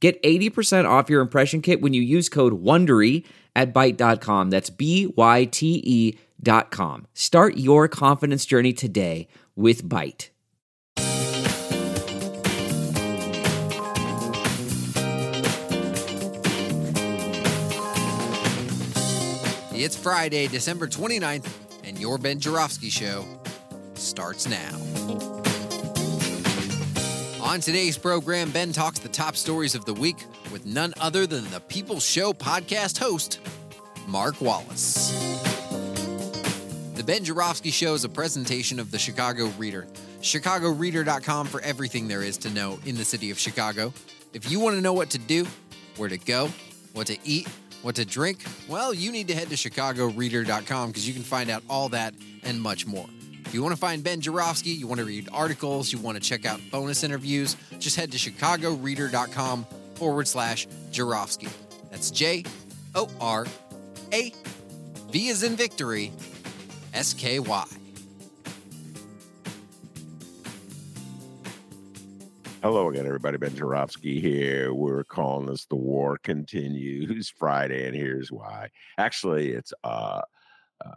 Get 80% off your impression kit when you use code WONDERY at Byte.com. That's B-Y-T-E dot com. Start your confidence journey today with Byte. It's Friday, December 29th, and your Ben Joravsky Show starts now. On today's program, Ben talks the top stories of the week with none other than the People's Show podcast host, Mark Wallace. The Ben Joravsky Show is a presentation of the Chicago Reader. ChicagoReader.com for everything there is to know in the city of Chicago. If you want to know what to do, where to go, what to eat, what to drink, well, you need to head to ChicagoReader.com because you can find out all that and much more. If you want to find Ben Joravsky, you want to read articles, you want to check out bonus interviews, just head to chicagoreader.com forward slash Joravsky. That's J O R A V is in victory, S K Y. Hello again, everybody. Ben Joravsky here. We're calling this The War Continues Friday, and here's why. Actually, it's uh, uh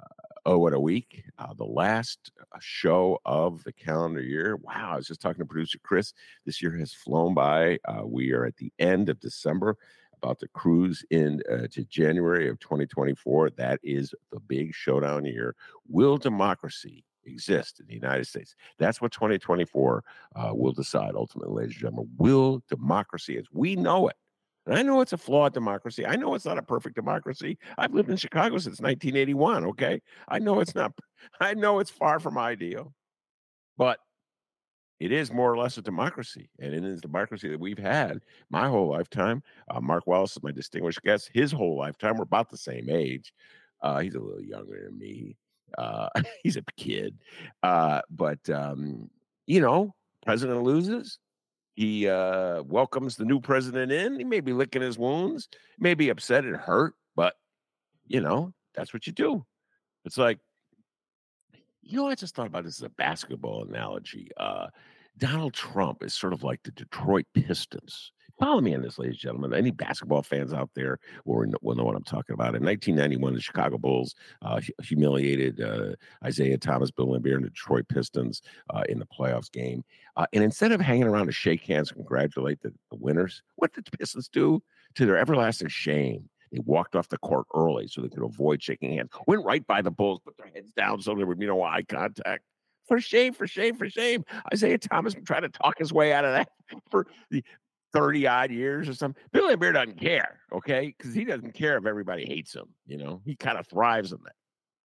oh, what a week. Uh, the last show of the calendar year. Wow, I was just talking to producer Chris. This year has flown by. Uh, we are at the end of December, about to cruise into uh, January of 2024. That is the big showdown year. Will democracy exist in the United States? That's what 2024 uh, will decide ultimately, ladies and gentlemen. Will democracy, as we know it, and I know it's a flawed democracy. I know it's not a perfect democracy. I've lived in Chicago since 1981. Okay. I know it's not, I know it's far from ideal, but it is more or less a democracy. And it is democracy that we've had my whole lifetime. Uh, Mark Wallace is my distinguished guest. His whole lifetime, we're about the same age. Uh, he's a little younger than me. Uh, he's a kid. Uh, but, um, you know, president loses, he uh, welcomes the new president in. He may be licking his wounds, may be upset and hurt, but you know, that's what you do. It's like, you know, I just thought about this as a basketball analogy. Uh, Donald Trump is sort of like the Detroit Pistons. Follow me on this, ladies and gentlemen. Any basketball fans out there will, will know what I'm talking about. In 1991, the Chicago Bulls uh, humiliated uh, Isiah Thomas, Bill Laimbeer, and the Detroit Pistons uh, in the playoffs game. Uh, and instead of hanging around to shake hands and congratulate the, the winners, what did the Pistons do? To their everlasting shame, they walked off the court early so they could avoid shaking hands. Went right by the Bulls, put their heads down so there would be no eye contact. For shame, for shame, for shame. Isiah Thomas tried to talk his way out of that for the 30 odd years or something. Bill Laimbeer doesn't care, okay? Because he doesn't care if everybody hates him, you know, he kind of thrives on that.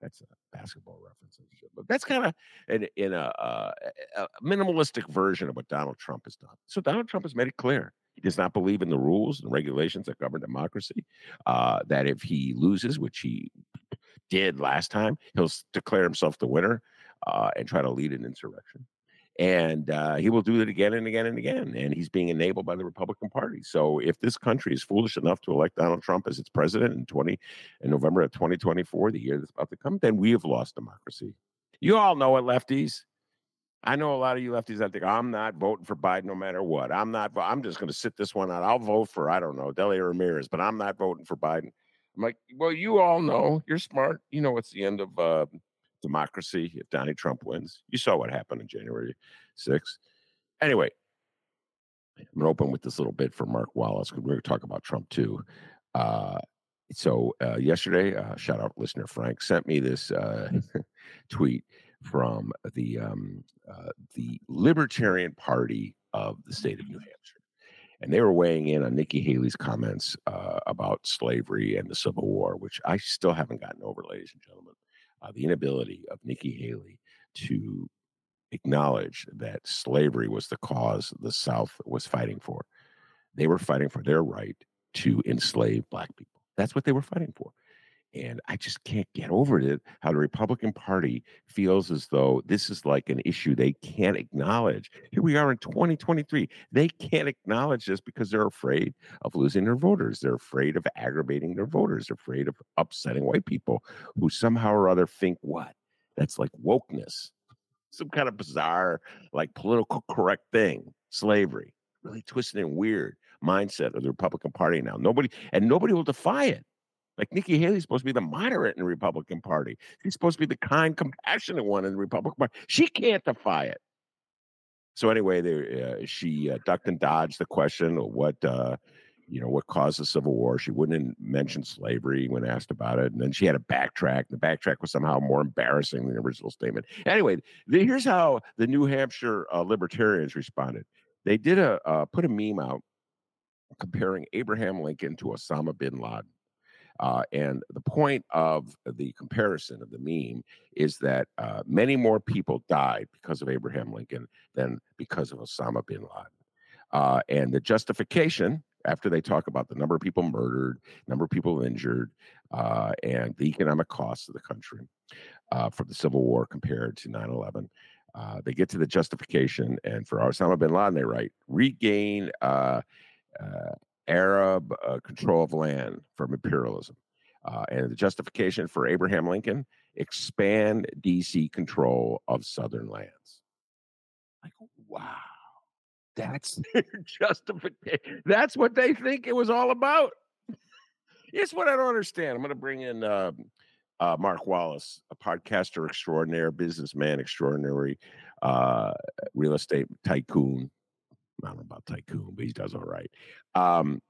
That's a basketball reference, but that's kind of in, in a, a, a, minimalistic version of what Donald Trump has done. So Donald Trump has made it clear he does not believe in the rules and regulations that govern democracy. Uh, that if he loses, which he did last time, he'll declare himself the winner uh, and try to lead an insurrection and uh, he will do it again and again and again. And he's being enabled by the Republican Party. So if this country is foolish enough to elect Donald Trump as its president in twenty in November of 2024, the year that's about to come, then we have lost democracy. You all know it, lefties. I know a lot of you lefties that think I'm not voting for Biden no matter what. I'm not. I'm just going to sit this one out. I'll vote for I don't know Delia Ramirez, but I'm not voting for Biden. I'm like, well, you all know you're smart. You know it's the end of uh, democracy if Donald Trump wins. You saw what happened on January 6th. Anyway, I'm going to open with this little bit for Mark Wallace because we're going to talk about Trump too. Uh, so uh, yesterday, uh, shout out listener Frank sent me this uh, tweet from the um, uh, the Libertarian Party of the state of New Hampshire, and they were weighing in on Nikki Haley's comments uh, about slavery and the Civil War, which I still haven't gotten over, ladies and gentlemen uh, the inability of Nikki Haley to acknowledge that slavery was the cause the South was fighting for. They were fighting for their right to enslave black people. That's what they were fighting for. And I just can't get over it how the Republican Party feels as though this is like an issue they can't acknowledge. Here we are in 2023. They can't acknowledge this because they're afraid of losing their voters. They're afraid of aggravating their voters. They're afraid of upsetting white people who somehow or other think what? That's like wokeness, some kind of bizarre, like political correct thing, slavery, really twisted and weird mindset of the Republican Party now. Nobody, and nobody will defy it. Like Nikki Haley's supposed to be the moderate in the Republican Party. She's supposed to be the kind, compassionate one in the Republican Party. She can't defy it. So anyway, there uh, she uh, ducked and dodged the question of what uh, you know what caused the Civil War. She wouldn't mention slavery when asked about it, and then she had a backtrack. The backtrack was somehow more embarrassing than the original statement. Anyway, the, here's how the New Hampshire uh, libertarians responded. They did a uh, put a meme out comparing Abraham Lincoln to Osama bin Laden. Uh, and the point of the comparison of the meme is that uh, many more people died because of Abraham Lincoln than because of Osama bin Laden. Uh, and the justification, after they talk about the number of people murdered, number of people injured, uh, and the economic costs of the country uh, from the Civil War compared to 9 11, uh, they get to the justification. And for Osama bin Laden, they write regain Arab uh, control of land from imperialism. Uh, and the justification for Abraham Lincoln expand DC control of southern lands. Like, wow, that's their justification. That's what they think it was all about. It's what I don't understand. I'm going to bring in uh, uh, Mark Wallace, a podcaster extraordinaire, businessman extraordinary, uh, real estate tycoon, I don't know about Tycoon, but he does all right. Um,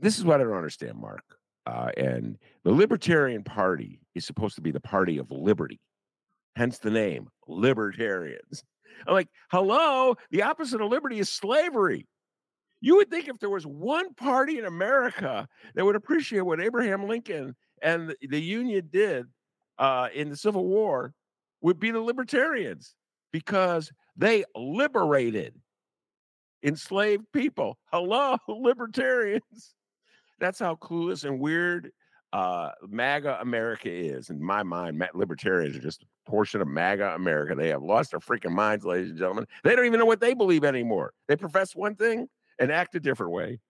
this is what I don't understand, Mark. Uh, and the Libertarian Party is supposed to be the party of liberty, hence the name Libertarians. I'm like, hello, the opposite of liberty is slavery. You would think if there was one party in America that would appreciate what Abraham Lincoln and the Union did uh, in the Civil War, would be the Libertarians because they liberated enslaved people. Hello, libertarians. That's how clueless and weird uh, MAGA America is. In my mind, libertarians are just a portion of MAGA America. They have lost their freaking minds, ladies and gentlemen. They don't even know what they believe anymore. They profess one thing and act a different way.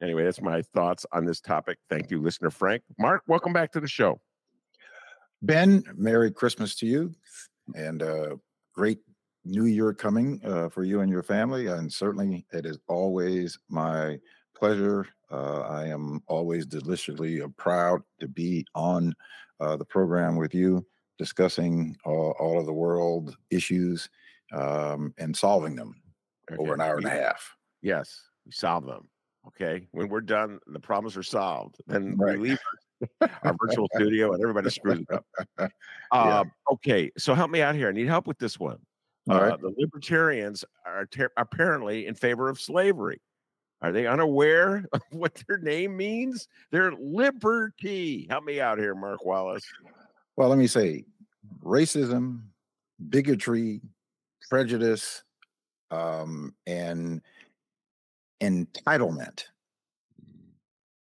Anyway, that's my thoughts on this topic. Thank you, listener Frank. Mark, welcome back to the show. Ben, Merry Christmas to you and uh, great new year coming uh, for you and your family. And certainly it is always my pleasure. Uh, I am always deliciously uh, proud to be on uh, the program with you, discussing all, all of the world issues um, and solving them okay. over an hour and a half. Yes, we solve them. Okay. When we're done, the problems are solved. Then right. we leave our virtual studio and everybody screws it up. Uh, yeah. Um, okay. So help me out here. I need help with this one. Uh, the libertarians are ter- apparently in favor of slavery. Are they unaware of what their name means? They're liberty. Help me out here, Mark Wallace. Well, let me say racism, bigotry, prejudice, um, and entitlement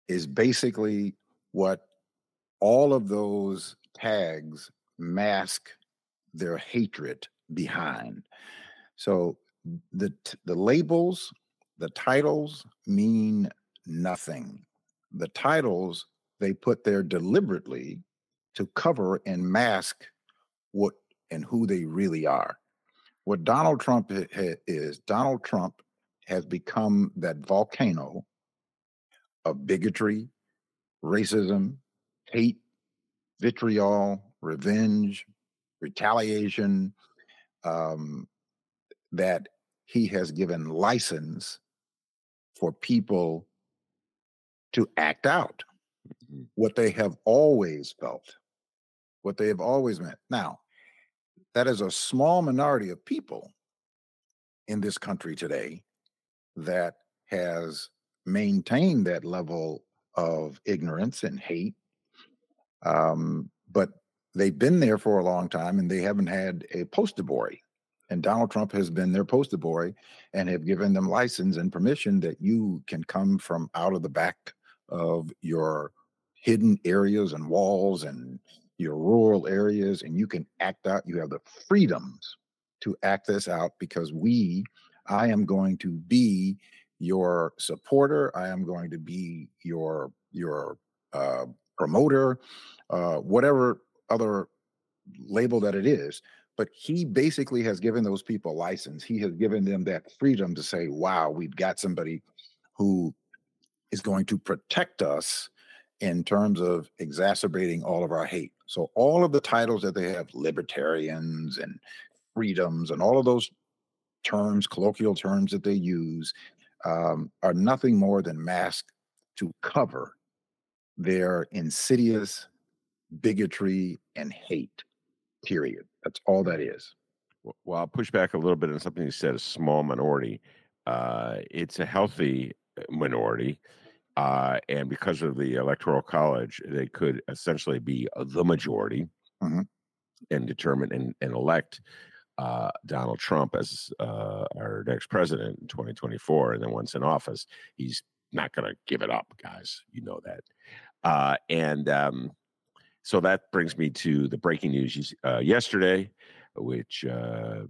is basically what all of those tags mask their hatred behind. So the the labels, the titles mean nothing. The titles they put there deliberately to cover and mask what and who they really are. What Donald Trump is, Donald Trump has become that volcano of bigotry, racism, hate, vitriol, revenge, retaliation, um, that he has given license for people to act out mm-hmm. what they have always felt, what they have always meant. Now, that is a small minority of people in this country today that has maintained that level of ignorance and hate. Um, but they've been there for a long time and they haven't had a poster boy And Donald Trump has been their poster boy and have given them license and permission that you can come from out of the back of your hidden areas and walls and your rural areas and you can act out. You have the freedoms to act this out because we, I am going to be your supporter. I am going to be your your uh, promoter, uh, whatever other label that it is. But he basically has given those people license. He has given them that freedom to say, "Wow, we've got somebody who is going to protect us in terms of exacerbating all of our hate." So all of the titles that they have, libertarians and freedoms, and all of those terms, colloquial terms that they use, um, are nothing more than masks to cover their insidious bigotry and hate. Period. That's all that is. Well, I'll push back a little bit on something you said a small minority. Uh, it's a healthy uh, minority. Uh, and because of the electoral college, they could essentially be the majority mm-hmm. and determine and, and elect uh, Donald Trump as uh, our next president in 2024. And then once in office, he's not going to give it up, guys. You know that. Uh, and um, so that brings me to the breaking news uh, yesterday, which um,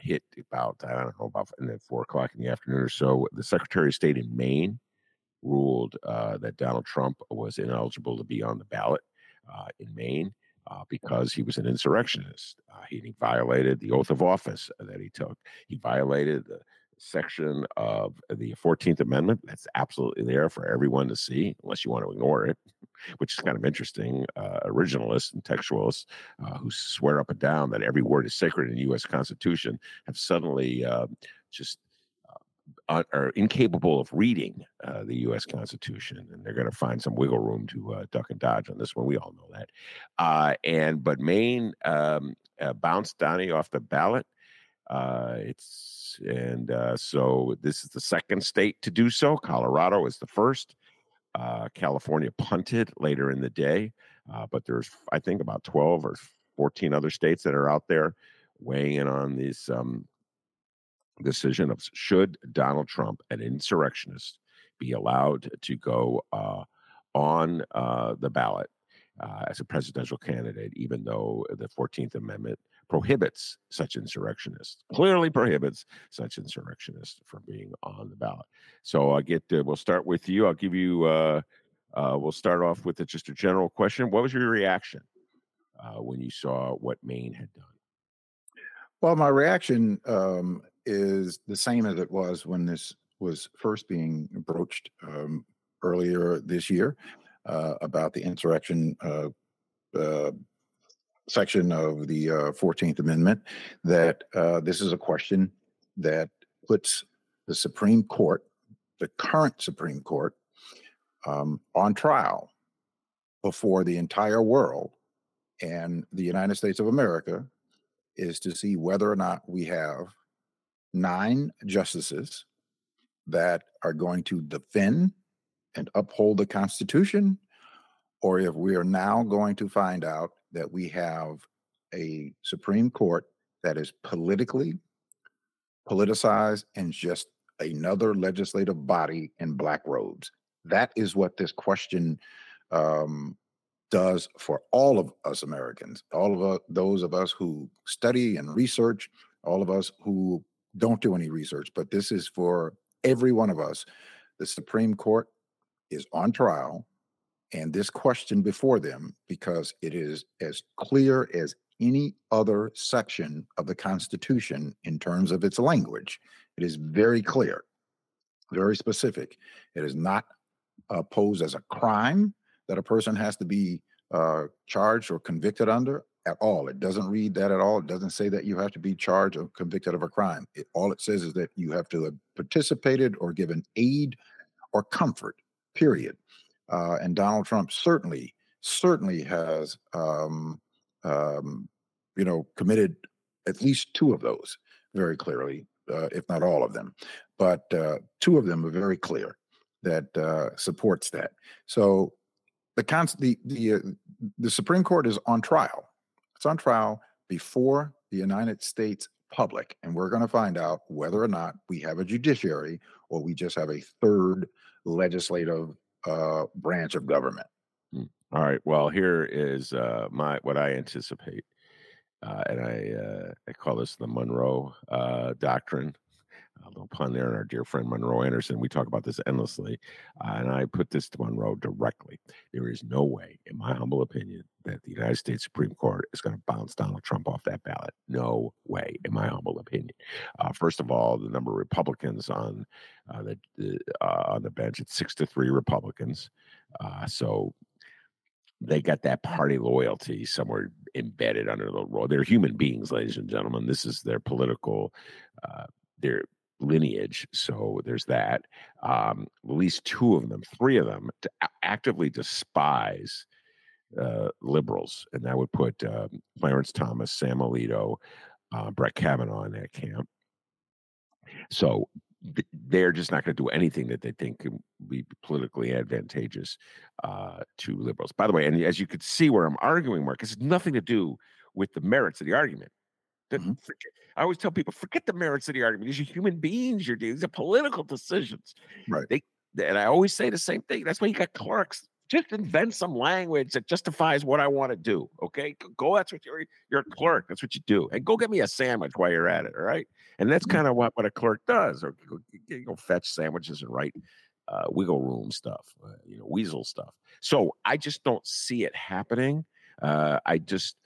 hit about, I don't know, about four o'clock in the afternoon or so. The Secretary of State in Maine ruled uh, that Donald Trump was ineligible to be on the ballot uh, in Maine uh, because he was an insurrectionist. Uh, he, he, violated the oath of office that he took. He violated the section of the 14th Amendment that's absolutely there for everyone to see, unless you want to ignore it, which is kind of interesting. Uh, originalists and textualists uh, who swear up and down that every word is sacred in the U.S. Constitution have suddenly uh, just are incapable of reading uh, the U.S. Constitution, and they're going to find some wiggle room to uh, duck and dodge on this one. We all know that. Uh, and but Maine um, uh, bounced Donnie off the ballot. Uh, it's and uh, so this is the second state to do so. Colorado is the first. California punted later in the day, but there's I think about twelve or fourteen other states that are out there weighing in on this um, decision of should Donald Trump, an insurrectionist, be allowed to go uh, on uh, the ballot uh, as a presidential candidate, even though the 14th Amendment prohibits such insurrectionists, clearly prohibits such insurrectionists from being on the ballot. So I get, to, we'll start with you. I'll give you, uh, uh, we'll start off with a, just a general question. What was your reaction uh, when you saw what Maine had done? Well, my reaction um, is the same as it was when this was first being broached um, earlier this year uh, about the insurrection uh, uh, section of the 14th uh, Amendment. That uh, this is a question that puts the Supreme Court, the current Supreme Court, um, on trial before the entire world and the United States of America is to see whether or not we have nine justices that are going to defend and uphold the Constitution, or if we are now going to find out that we have a Supreme Court that is politically politicized and just another legislative body in black robes. That is what this question um, does for all of us Americans, all of us, those of us who study and research, all of us who don't do any research, but this is for every one of us. The Supreme Court is on trial, and this question before them, because it is as clear as any other section of the Constitution in terms of its language. It is very clear, very specific. It is not uh, posed as a crime that a person has to be uh, charged or convicted under at all. It doesn't read that at all. It doesn't say that you have to be charged or convicted of a crime. It, all it says is that you have to have participated or given aid or comfort, period. Uh, and Donald Trump certainly, certainly has, um, um, you know, committed at least two of those very clearly, uh, if not all of them. But uh, two of them are very clear that uh, supports that. So the, the the uh, the Supreme Court is on trial it's on trial before the United States public, and we're going to find out whether or not we have a judiciary or we just have a third legislative uh, branch of government. Hmm. All right. Well, here is uh, my what I anticipate, uh, and I uh, I call this the Monroe uh, Doctrine a little pun there, and our dear friend Monroe Anderson. We talk about this endlessly, uh, and I put this to Monroe directly. There is no way, in my humble opinion, that the United States Supreme Court is going to bounce Donald Trump off that ballot. No way, in my humble opinion. Uh, first of all, the number of Republicans on uh, the, uh, on the bench it's six to three Republicans, uh, so they got that party loyalty somewhere embedded under the rule. They're human beings, ladies and gentlemen. This is their political, uh, their lineage. So there's that. Um, at least two of them, three of them, to actively despise uh, liberals, and that would put uh, Clarence Thomas, Sam Alito, uh, Brett Kavanaugh in that camp. So th- they're just not going to do anything that they think can be politically advantageous uh, to liberals. By the way, and as you could see where I'm arguing, Mark, has nothing to do with the merits of the argument. Mm-hmm. I always tell people, forget the merits of the argument. These are human beings you're doing. These are political decisions. Right. They, and I always say the same thing. That's why you got clerks. Just invent some language that justifies what I want to do. Okay. Go. That's what you're you're a clerk. That's what you do. And go get me a sandwich while you're at it. All right. And that's mm-hmm. kind of what, what a clerk does. Or go, go fetch sandwiches and write uh, wiggle room stuff, uh, you know, weasel stuff. So I just don't see it happening. Uh, I just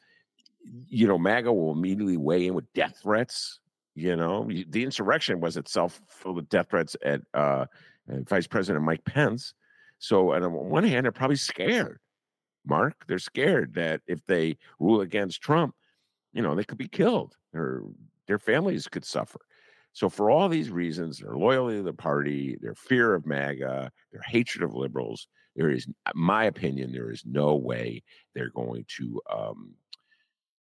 you know, MAGA will immediately weigh in with death threats. You know, the insurrection was itself full of death threats at uh, Vice President Mike Pence. So, on one hand, they're probably scared. Mark, they're scared that if they rule against Trump, you know, they could be killed or their families could suffer. So, for all these reasons, their loyalty to the party, their fear of MAGA, their hatred of liberals, there is, my opinion, there is no way they're going to um,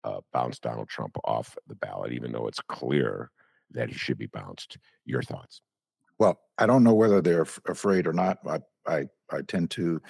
uh, bounce Donald Trump off the ballot, even though it's clear that he should be bounced. Your thoughts? Well, I don't know whether they're f- afraid or not. I, I I tend to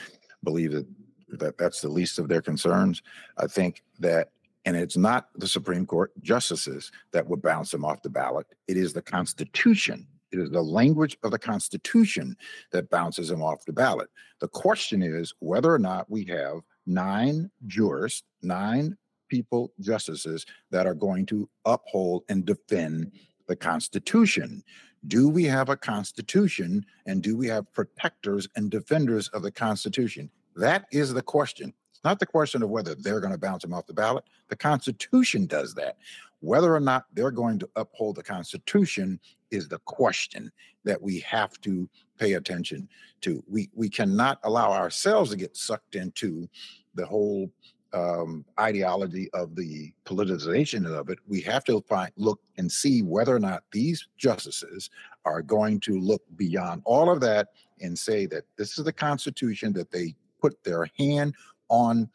believe that that that's the least of their concerns. I think that, and it's not the Supreme Court justices that would bounce him off the ballot. It is the Constitution. It is the language of the Constitution that bounces him off the ballot. The question is whether or not we have nine jurists, nine people justices that are going to uphold and defend the Constitution. Do we have a Constitution and do we have protectors and defenders of the Constitution? That is the question. It's not the question of whether they're going to bounce them off the ballot. The Constitution does that. Whether or not they're going to uphold the Constitution is the question that we have to pay attention to. We we cannot allow ourselves to get sucked into the whole um, ideology of the politicization of it, we have to find look and see whether or not these justices are going to look beyond all of that and say that this is the Constitution that they put their hand on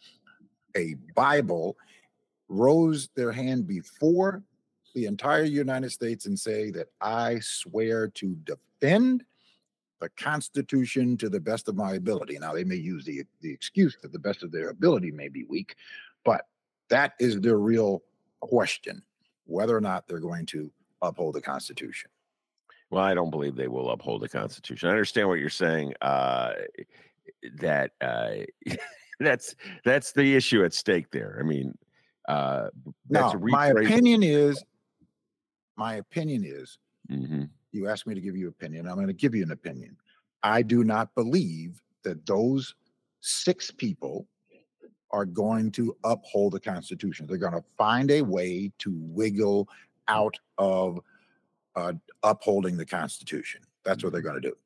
a Bible, rose their hand before the entire United States and say that I swear to defend the Constitution to the best of my ability. Now, they may use the, the excuse that the best of their ability may be weak, but that is their real question whether or not they're going to uphold the Constitution. Well, I don't believe they will uphold the Constitution. I understand what you're saying. Uh, that uh, that's that's the issue at stake there. I mean, uh, now, my opinion is, my opinion is, mm-hmm. You asked me to give you an opinion. I'm going to give you an opinion. I do not believe that those six people are going to uphold the Constitution. They're going to find a way to wiggle out of uh, upholding the Constitution. That's what they're going to do.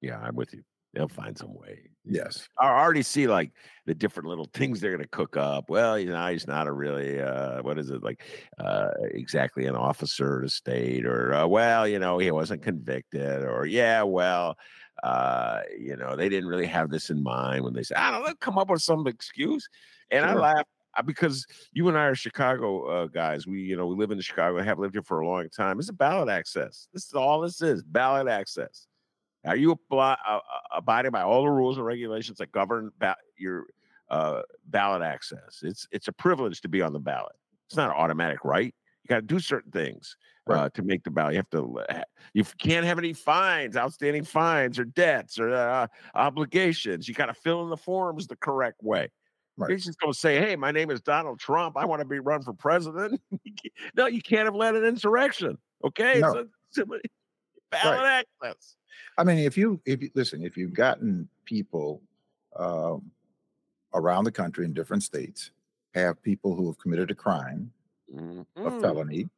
Yeah, I'm with you they'll find some way. Yes. I already see like the different little things they're going to cook up. Well, you know, he's not a really, uh, what is it like, uh, exactly an officer of the state or, uh, well, you know, he wasn't convicted or, yeah, well, uh, you know, they didn't really have this in mind when they said, I don't know, come up with some excuse. And sure. I laugh uh, because you and I are Chicago uh, guys. We, you know, we live in Chicago and have lived here for a long time. It's a ballot access. This is all this is ballot access. Are you uh, uh, abiding by all the rules and regulations that govern ba- your uh, ballot access? It's it's a privilege to be on the ballot. It's not an automatic right. You got to do certain things Right. uh, to make the ballot. You have to. You can't have any fines, outstanding fines, or debts, or uh, obligations. You got to fill in the forms the correct way. Right. You're just going to say, "Hey, my name is Donald Trump. I want to be run for president." no, you can't have led an insurrection. Okay, No. it's a, ballot access. I mean, if you if you listen, if you've gotten people um, around the country in different states have people who have committed a crime, a Mhm. felony,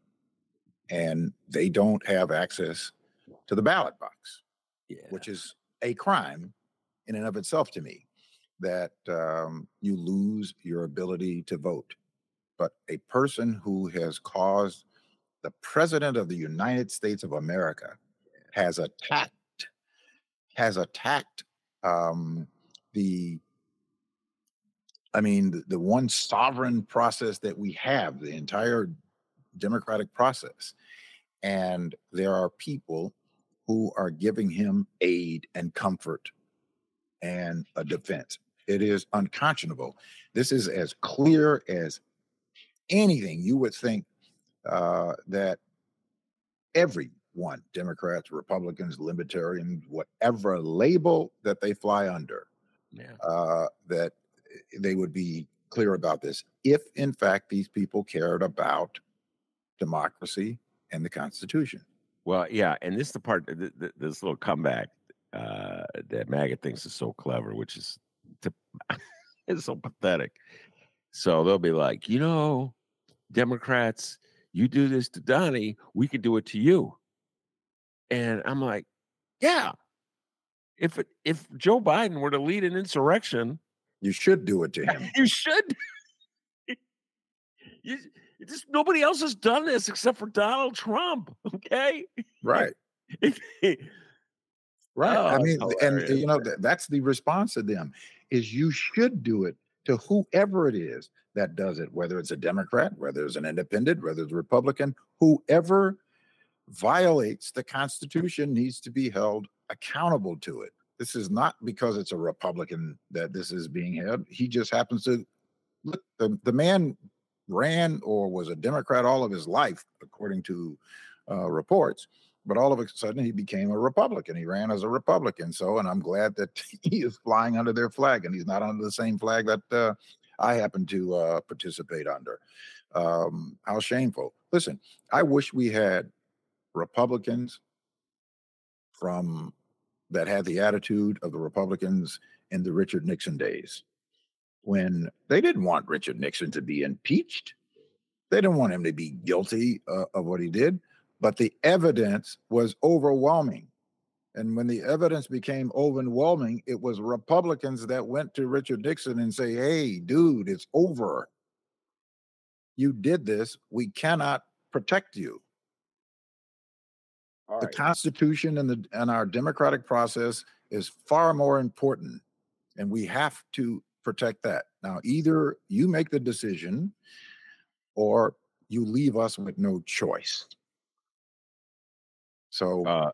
and they don't have access to the ballot box, Yeah. which is a crime in and of itself to me, that um, you lose your ability to vote. But a person who has caused the president of the United States of America has attacked has attacked um, the I mean the, the one sovereign process that we have, the entire democratic process. And there are people who are giving him aid and comfort and a defense. It is unconscionable. This is as clear as anything you would think uh, that everyone, Democrats, Republicans, Libertarians, whatever label that they fly under, yeah. uh, that they would be clear about this if, in fact, these people cared about democracy and the Constitution. Well, yeah, and this is the part, th- th- this little comeback uh, that MAGA thinks is so clever, which is to, it's so pathetic. So they'll be like, you know, Democrats, you do this to Donnie, we could do it to you. And I'm like, yeah. If it, if Joe Biden were to lead an insurrection, You should do it to him. you should. you, just nobody else has done this except for Donald Trump. Okay. right. Right. Oh, I mean, and you know, th- that's the response to them is you should do it to whoever it is that does it, whether it's a Democrat, whether it's an independent, whether it's a Republican, whoever violates the Constitution needs to be held accountable to it. This is not because it's a Republican that this is being held. He just happens to look, the, the man ran or was a Democrat all of his life, according to uh, reports but all of a sudden he became a Republican. He ran as a Republican. So, and I'm glad that he is flying under their flag and he's not under the same flag that uh, I happen to uh, participate under. Um, how shameful. Listen, I wish we had Republicans from that had the attitude of the Republicans in the Richard Nixon days when they didn't want Richard Nixon to be impeached. They didn't want him to be guilty uh, of what he did but the evidence was overwhelming. And when the evidence became overwhelming, it was Republicans that went to Richard Nixon and say, "Hey, dude, it's over. You did this. We cannot protect you." All the right. Constitution and the and our democratic process is far more important, and we have to protect that. Now, either you make the decision, or you leave us with no choice. So Uh,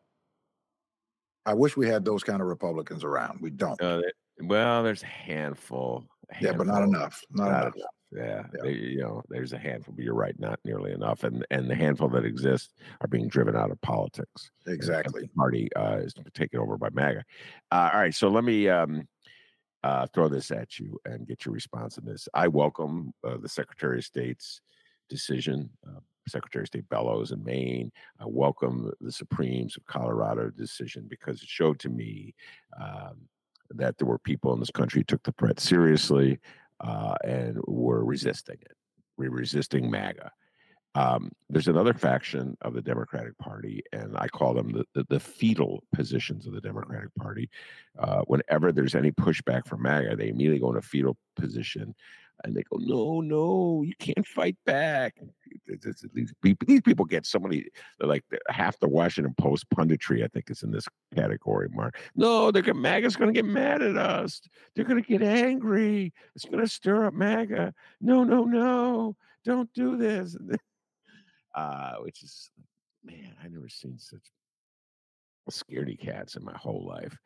I wish we had those kind of Republicans around. We don't. uh, well, there's a handful. a yeah, but not enough. Not, Not enough. enough. Yeah, Yeah. they- you know, there's a handful, but you're right, not nearly enough. And and the handful that exist are being driven out of politics. Exactly. Party uh, is taken over by MAGA. Uh, all right, so let me um, uh, throw this at you and get your response on this. I welcome uh, the Secretary of State's decision. Uh, Secretary of State Bellows in Maine. I welcome the Supremes of Colorado decision because it showed to me um, that there were people in this country who took the threat seriously uh, and were resisting it. We're resisting MAGA. Um, there's another faction of the Democratic Party, and I call them the, the, the fetal positions of the Democratic Party. Uh, whenever there's any pushback from MAGA, they immediately go in a fetal position and they go, no, no, you can't fight back. These people, these people get so many, like half the Washington Post punditry, I think, is in this category, Mark. No, they're gonna, MAGA's going to get mad at us. They're going to get angry. It's going to stir up MAGA. No, no, no, don't do this. Uh, which is, man, I've never seen such scaredy cats in my whole life.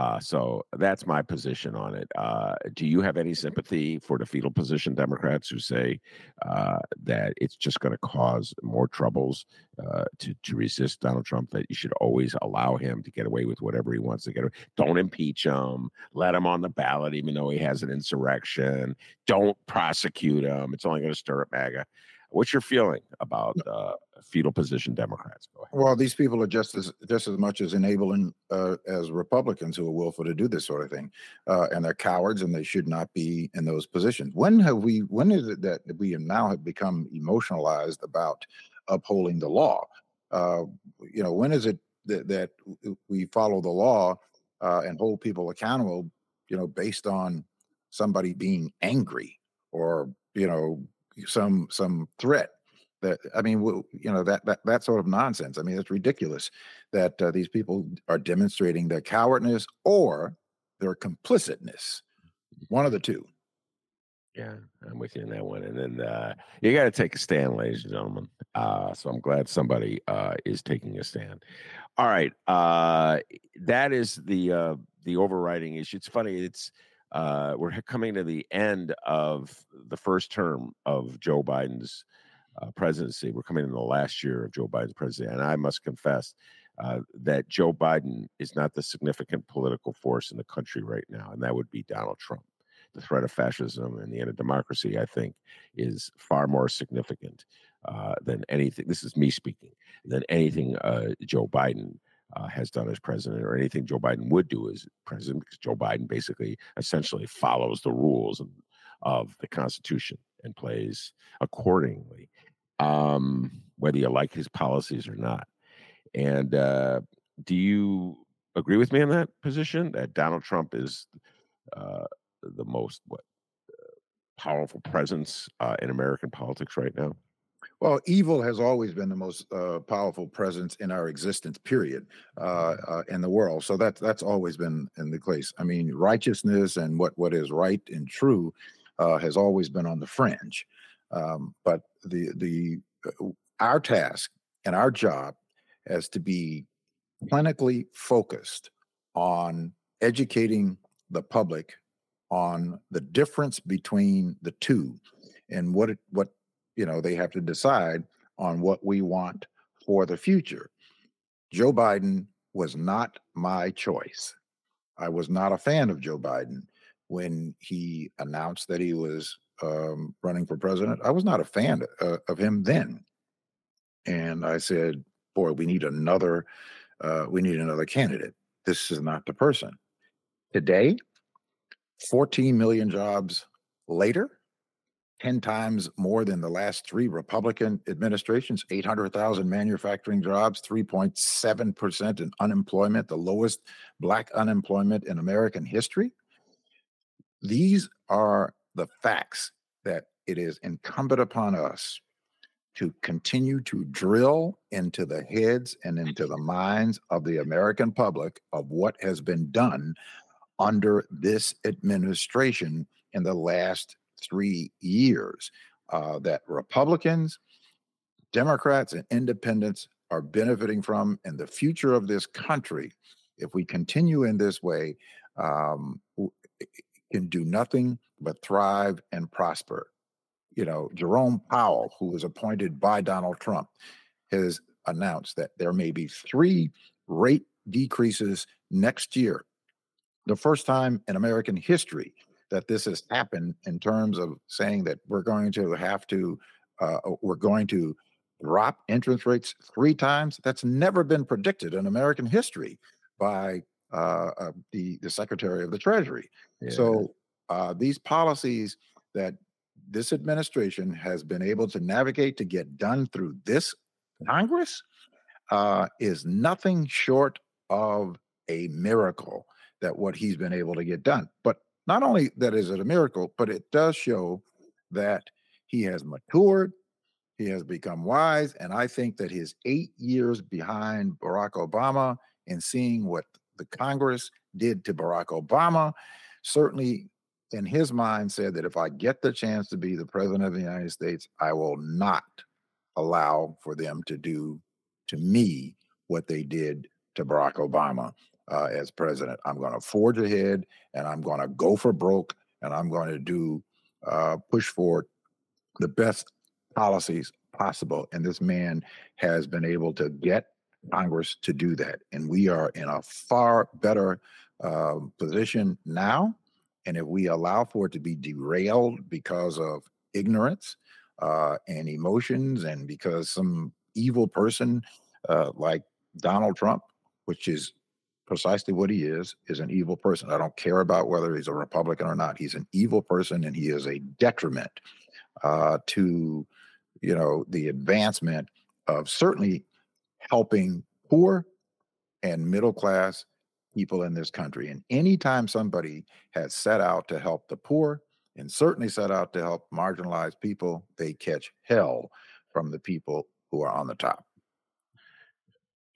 Uh, so that's my position on it. Uh, do you have any sympathy for the fetal position Democrats who say uh, that it's just going to cause more troubles uh, to to resist Donald Trump? That you should always allow him to get away with whatever he wants to get away. Don't impeach him. Let him on the ballot, even though he has an insurrection. Don't prosecute him. It's only going to stir up MAGA. What's your feeling about uh, fetal position Democrats? Go ahead. Well, these people are just as just as much as enabling uh, as Republicans who are willful to do this sort of thing, uh, and they're cowards, and they should not be in those positions. When have we? When is it that we now have become emotionalized about upholding the law? Uh, you know, when is it that, that we follow the law uh, and hold people accountable? You know, based on somebody being angry or you know some some threat that i mean you know that that that sort of nonsense. I mean it's ridiculous that uh, these people are demonstrating their cowardness or their complicitness. One of the two. Yeah i'm with you in that one and then uh, you got to take a stand ladies and gentlemen uh, so i'm glad somebody uh, is taking a stand. All right uh, that is the uh, the overriding issue. It's funny it's uh, we're coming to the end of the first term of Joe Biden's uh, presidency. We're coming in the last year of Joe Biden's presidency, and I must confess uh, that Joe Biden is not the significant political force in the country right now, and that would be Donald Trump. The threat of fascism and the end of democracy, I think, is far more significant uh, than anything. This is me speaking. Than anything uh, Joe Biden uh, has done as president or anything Joe Biden would do as president, because Joe Biden basically essentially follows the rules of the Constitution and plays accordingly, um, whether you like his policies or not. And uh, do you agree with me on that position that Donald Trump is uh, the most what powerful presence uh, in American politics right now? Well, evil has always been the most uh, powerful presence in our existence, period, uh, mm-hmm. uh, in the world. So that's that's always been in the case. I mean, righteousness and what what is right and true uh, has always been on the fringe. Um, but the the uh, our task and our job has to be clinically focused on educating the public on the difference between the two and what it, what you know, they have to decide on what we want for the future. Joe Biden was not my choice. I was not a fan of Joe Biden when he announced that he was um, running for president. I was not a fan uh, of him then, and I said, "Boy, we need another. Uh, we need another candidate. This is not the person." Today, 14 million jobs later, 10 times more than the last three Republican administrations, 800,000 manufacturing jobs, 3.7% in unemployment, the lowest black unemployment in American history. These are the facts that it is incumbent upon us to continue to drill into the heads and into the minds of the American public of what has been done under this administration in the last three years uh, that Republicans, Democrats, and independents are benefiting from in the future of this country. If we continue in this way, um, can do nothing but thrive and prosper. You know, Jerome Powell, who was appointed by Donald Trump, has announced that there may be three rate decreases next year. The first time in American history that this has happened in terms of saying that we're going to have to uh, uh, we're going to drop interest rates three times. That's never been predicted in American history by uh, uh, the the Secretary of the Treasury. Yeah. So uh, these policies that this administration has been able to navigate to get done through this Congress uh, is nothing short of a miracle that what he's been able to get done. But not only that is it a miracle, but it does show that he has matured, he has become wise, and I think that his eight years behind Barack Obama and seeing what the Congress did to Barack Obama certainly in his mind said that if I get the chance to be the president of the United States, I will not allow for them to do to me what they did to Barack Obama. Uh, as president. I'm going to forge ahead and I'm going to go for broke and I'm going to do uh, push for the best policies possible. And this man has been able to get Congress to do that. And we are in a far better uh, position now. And if we allow for it to be derailed because of ignorance uh, and emotions and because some evil person uh, like Donald Trump, which is precisely what he is, is an evil person. I don't care about whether he's a Republican or not. He's an evil person and he is a detriment uh, to, you know, the advancement of certainly helping poor and middle class people in this country. And anytime somebody has set out to help the poor and certainly set out to help marginalized people, they catch hell from the people who are on the top.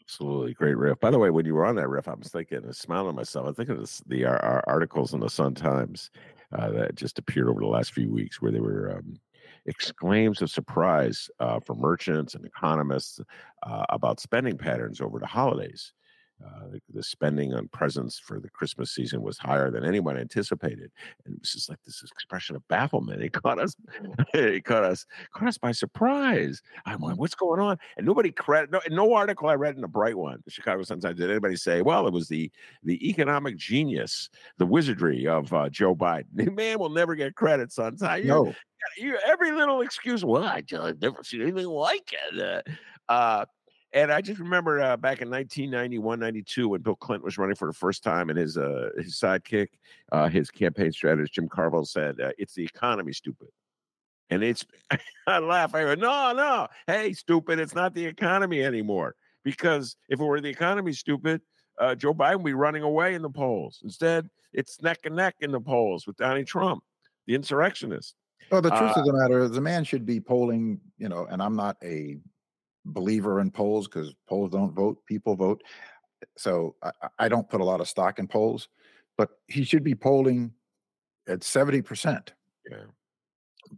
Absolutely great riff. By the way, when you were on that riff, I was thinking, and smiling at myself. I think of this, the our, our articles in the Sun Times uh, that just appeared over the last few weeks, where they were um, exclaims of surprise uh, for merchants and economists uh, about spending patterns over the holidays. Uh, the, the, spending on presents for the Christmas season was higher than anyone anticipated, and it was just like this expression of bafflement. It caught us, it caught us, caught us by surprise. I'm like, what's going on? And nobody credit, no, no article I read in the Bright One, the Chicago Sun Times, did anybody say, well, it was the the economic genius, the wizardry of uh, Joe Biden. The man will never get credit, son. No, you every little excuse. Well, I just never seen anything like it. Uh, uh, and I just remember uh, back in 1991, 92, when Bill Clinton was running for the first time, and his uh, his sidekick, uh, his campaign strategist Jim Carville said, uh, "It's the economy, stupid." And it's I laugh. I go, "No, no, hey, stupid! It's not the economy anymore. Because if it were the economy, stupid, uh, Joe Biden would be running away in the polls. Instead, it's neck and neck in the polls with Donald Trump, the insurrectionist." Well, the truth uh, of the matter is, the man should be polling. You know, and I'm not a believer in polls because polls don't vote; people vote. So I, I don't put a lot of stock in polls, but he should be polling at seventy percent. Yeah.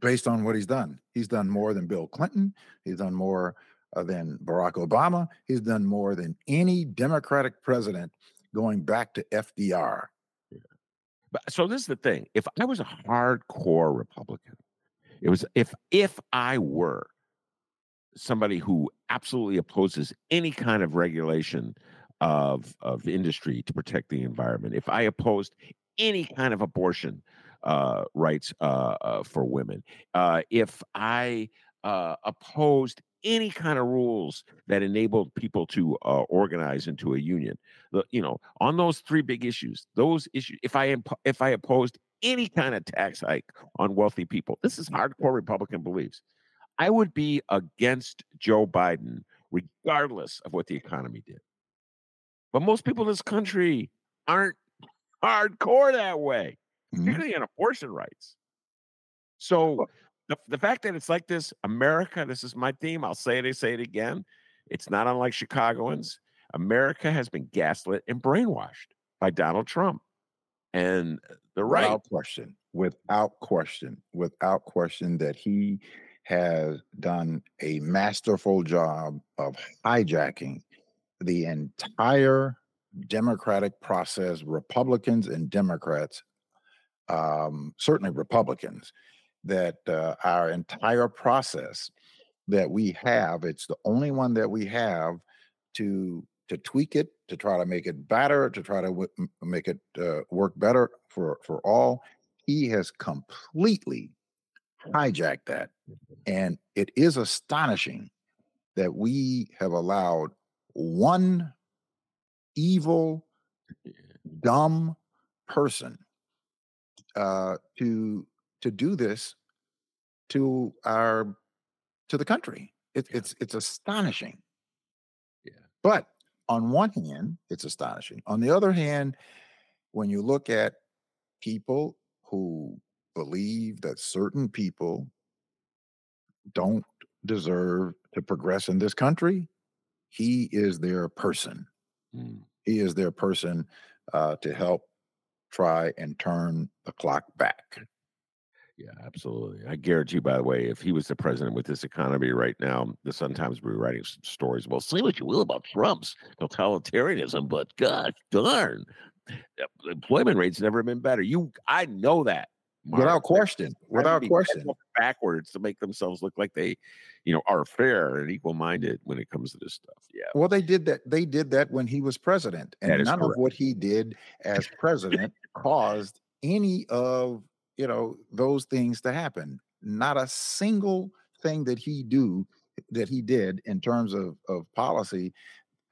Based on what he's done, he's done more than Bill Clinton. He's done more uh, than Barack Obama. He's done more than any Democratic president going back to FDR. Yeah. But so this is the thing: if I was a hardcore Republican, it was if if I were somebody who absolutely opposes any kind of regulation of of industry to protect the environment, if I opposed any kind of abortion uh, rights uh, uh, for women, uh, if I uh, opposed any kind of rules that enabled people to uh, organize into a union. The, you know, on those three big issues, those issues. If I if I opposed any kind of tax hike on wealthy people, this is hardcore Republican beliefs. I would be against Joe Biden regardless of what the economy did. But most people in this country aren't hardcore that way, mm-hmm. particularly in abortion rights. So the, the fact that it's like this, America, this is my theme. I'll say it, I say it again. It's not unlike Chicagoans. America has been gaslit and brainwashed by Donald Trump. And the right. Without question, without question, without question that he has done a masterful job of hijacking the entire democratic process, Republicans and Democrats, um, certainly Republicans, that uh, our entire process that we have it's the only one that we have to to tweak it to try to make it better to try to w- make it uh, work better for for all. He has completely hijacked that and it is astonishing that we have allowed one evil dumb person uh, to to do this to our to the country. It, yeah. It's it's astonishing. Yeah. But on one hand, it's astonishing. On the other hand, when you look at people who believe that certain people don't deserve to progress in this country, he is their person. Mm. He is their person uh, to help try and turn the clock back. Yeah, absolutely. I guarantee, you, by the way, if he was the president with this economy right now, the Sun Times would be writing some stories. Well, say what you will about Trump's totalitarianism, but gosh darn, employment rates never been better. You, I know that. Mark. Without question. Without question. Backwards to make themselves look like they, you know, are fair and equal minded when it comes to this stuff. Yeah. Well, they did that. They did that when he was president, and none correct. of what he did as president caused any of you know those things to happen not a single thing that he do that he did in terms of of policy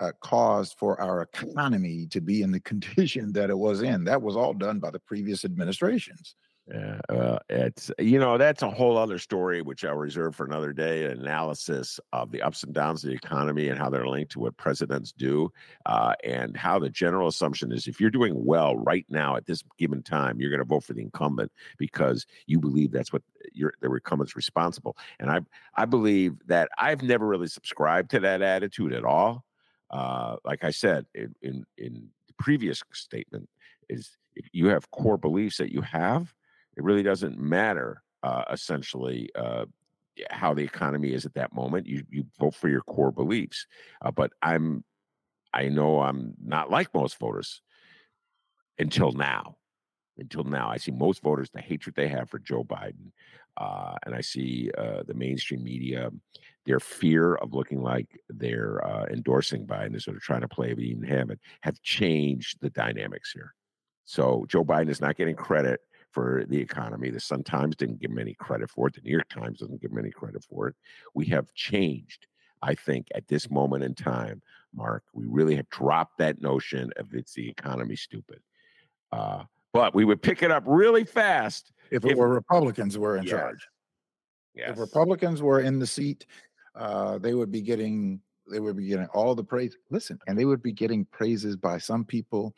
uh, caused for our economy to be in the condition that it was in that was all done by the previous administrations yeah, uh, it's you know that's a whole other story which I'll reserve for another day. An analysis of the ups and downs of the economy and how they're linked to what presidents do, uh, and how the general assumption is if you're doing well right now at this given time, you're going to vote for the incumbent because you believe that's what your the incumbent's responsible. And I I believe that I've never really subscribed to that attitude at all. Uh, like I said in in, in the previous statement, is if you have core beliefs that you have it really doesn't matter, uh, essentially, uh, how the economy is at that moment. You you vote for your core beliefs. Uh, but I'm, I know I'm not like most voters until now. Until now, I see most voters the hatred they have for Joe Biden, uh, and I see uh, the mainstream media, their fear of looking like they're uh, endorsing Biden, is sort of trying to play Eden Hammond, have changed the dynamics here. So Joe Biden is not getting credit for the economy. The Sun Times didn't give him any credit for it. The New York Times doesn't give him any credit for it. We have changed, I think, at this moment in time, Mark. We really have dropped that notion of it's the economy stupid. Uh, but we would pick it up really fast if it if, were Republicans were in yes. charge. Yes. If Republicans were in the seat, uh, they would be getting they would be getting all the praise. Listen, and they would be getting praises by some people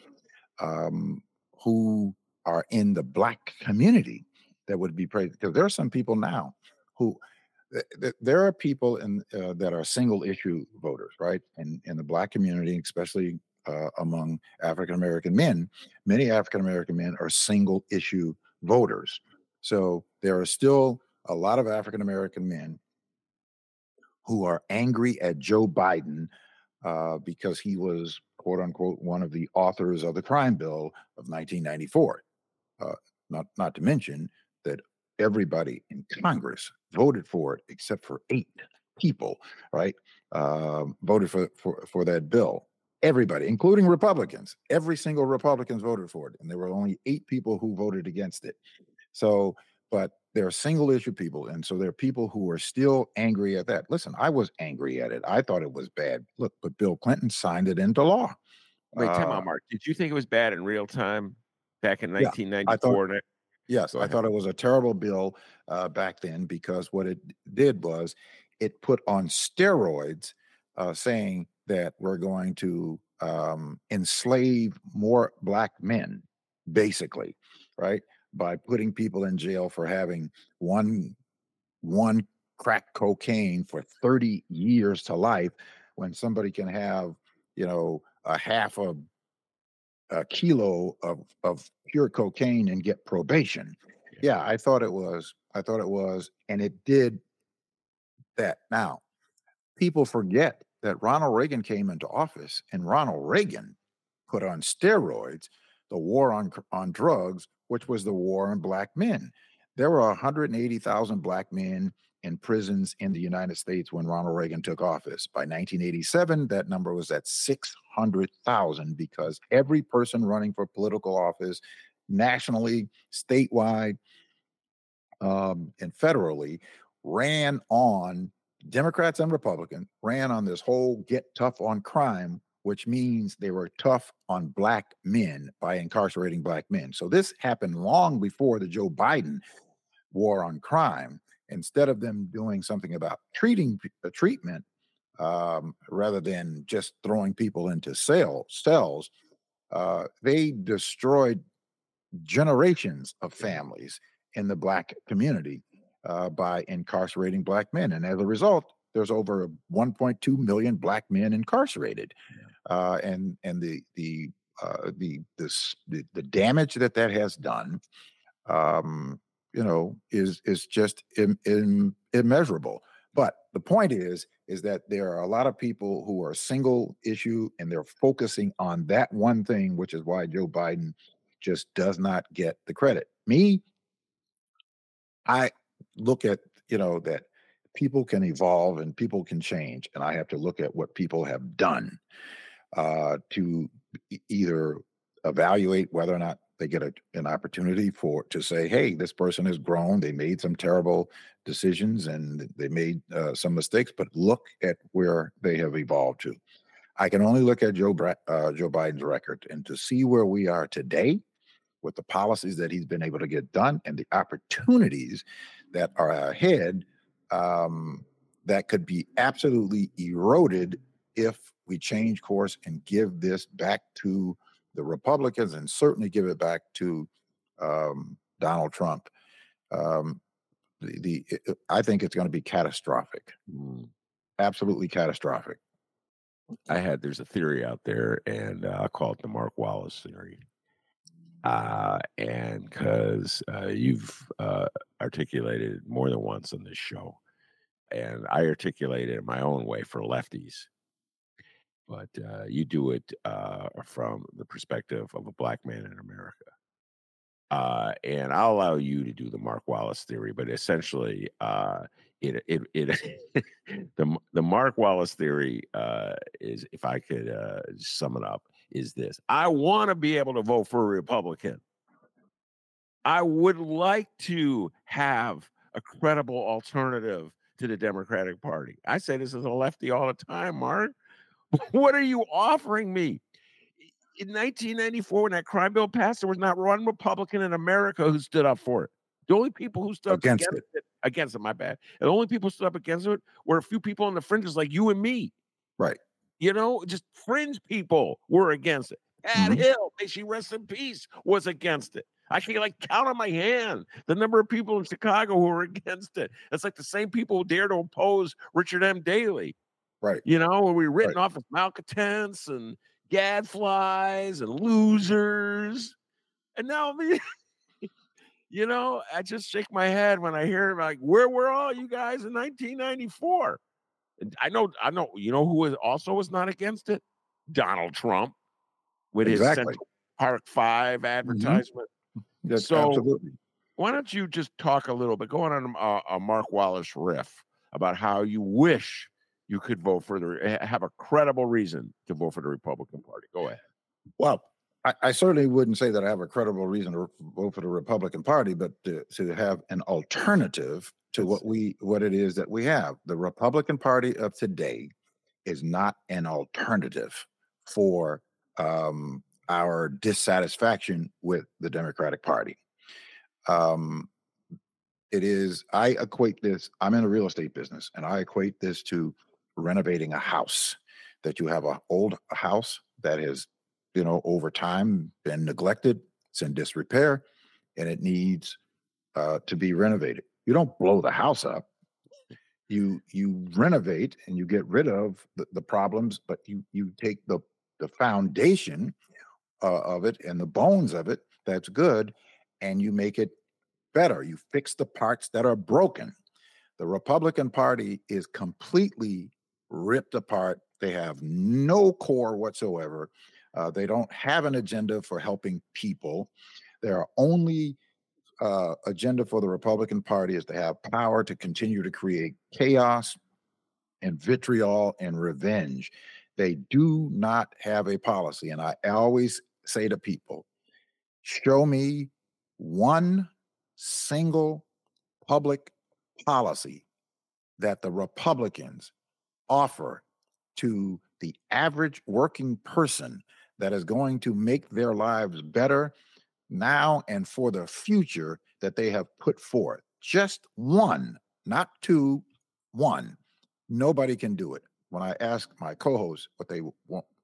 um, who are in the black community that would be praised because there are some people now who there are people in uh, that are single issue voters right? And in the black community especially uh, among african american men many african american men are single issue voters. So there are still a lot of african american men who are angry at joe biden uh, because he was quote unquote one of the authors of the crime bill of 1994 uh, not not to mention that everybody in Congress voted for it except for eight people, right? Uh, voted for, for for that bill. Everybody, including Republicans, every single Republicans voted for it, and there were only eight people who voted against it. So, but there are single issue people, and so there are people who are still angry at that. Listen, I was angry at it. I thought it was bad. Look, but Bill Clinton signed it into law. Wait, time uh, out, Mark. Did you think it was bad in real time? Back in 1994. Yeah, yes, I thought it was a terrible bill uh, back then because what it did was it put on steroids, uh, saying that we're going to um, enslave more black men, basically, right? By putting people in jail for having one one crack cocaine for 30 years to life when somebody can have you know a half a a kilo of of pure cocaine and get probation. Yeah, I thought it was. I thought it was, and it did that. Now, people forget that Ronald Reagan came into office, and Ronald Reagan put on steroids the war on on drugs, which was the war on black men. There were 180,000 black men in prisons in the United States when Ronald Reagan took office. By 1987, that number was at 600,000 because every person running for political office nationally, statewide, um, and federally ran on Democrats and Republicans ran on this whole get tough on crime, which means they were tough on black men by incarcerating black men. So this happened long before the Joe Biden war on crime instead of them doing something about treating the treatment um, rather than just throwing people into cell, cells, uh, they destroyed generations of families in the black community uh, by incarcerating black men. And as a result, there's over 1.2 million black men incarcerated, uh, and and the the uh, the this the, the damage that that has done um, you know, is is just Im, Im, immeasurable. But the point is, is that there are a lot of people who are single issue and they're focusing on that one thing, which is why Joe Biden just does not get the credit. Me, I look at, you know, that people can evolve and people can change. And I have to look at what people have done uh, to either evaluate whether or not they get a, an opportunity for to say, hey, this person has grown. They made some terrible decisions and they made uh, some mistakes, but look at where they have evolved to. I can only look at Joe uh, Joe Biden's record and to see where we are today with the policies that he's been able to get done and the opportunities that are ahead um, that could be absolutely eroded if we change course and give this back to the Republicans and certainly give it back to um, Donald Trump. Um, the, the it, I think it's going to be catastrophic, mm. absolutely catastrophic. I had there's a theory out there, and uh, I call it the Mark Wallace theory. Uh, and because uh, you've uh, articulated more than once on this show, and I articulated it in my own way for lefties, but uh, you do it uh, from the perspective of a black man in America. Uh, and I'll allow you to do the Mark Wallace theory, but essentially, uh, it it it the the Mark Wallace theory uh, is, if I could uh, sum it up, is this: I want to be able to vote for a Republican. I would like to have a credible alternative to the Democratic Party. I say this as a lefty all the time, Mark. What are you offering me? In 1994, when that crime bill passed, there was not one Republican in America who stood up for it. The only people who stood against up against it. it, against it, my bad. And the only people who stood up against it were a few people on the fringes like you and me. Right. You know, just fringe people were against it. Pat mm-hmm. Hill, may she rest in peace, was against it. I can like count on my hand the number of people in Chicago who were against it. It's like the same people who dare to oppose Richard M. Daley. Right. You know, when we written right. off as malcontents and gadflies and losers. And now, you know, I just shake my head when I hear like, where were all you guys in 1994? I know, I know, you know who also was not against it? Donald Trump with exactly. his Central Park 5 mm-hmm. advertisement. Mm-hmm. so, absolutely. why don't you just talk a little bit, going on a, a Mark Wallace riff about how you wish you could vote for the have a credible reason to vote for the Republican Party. Go ahead. Well, I, I certainly wouldn't say that I have a credible reason to vote for the Republican Party, but to, to have an alternative to what we what it is that we have. The Republican Party of today is not an alternative for um, our dissatisfaction with the Democratic Party. Um, it is i equate this i'm in the real estate business and i equate this to renovating a house that you have a old house that has you know over time been neglected it's in disrepair and it needs uh, to be renovated. You don't blow the house up. You you renovate and you get rid of the, the problems but you you take the the foundation uh, of it and the bones of it that's good and you make it better. You fix the parts that are broken. The republican party is completely ripped apart. They have no core whatsoever. Uh, they don't have an agenda for helping people. Their only uh, agenda for the Republican Party is to have power to continue to create chaos and vitriol and revenge. They do not have a policy. And I always say to people show me one single public policy that the Republicans offer to the average working person that is going to make their lives better now and for the future that they have put forth. Just one, not two, one. Nobody can do it. When I ask my co hosts what they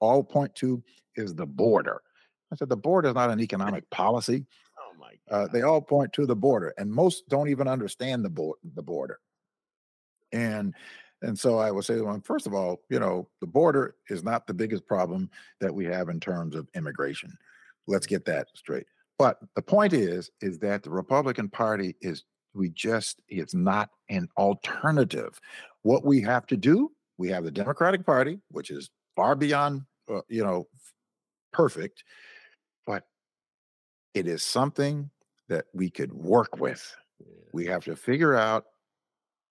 all point to is the border. I said, the border is not an economic policy. Oh my uh, they all point to the border, and most don't even understand the, bo- the border. And and so I would say to them, first of all, you know, the border is not the biggest problem that we have in terms of immigration. Let's get that straight. but the point is, is that the Republican Party is we just it's not an alternative. What we have to do, we have the Democratic Party, which is far beyond uh, you know perfect, but it is something that we could work with. We have to figure out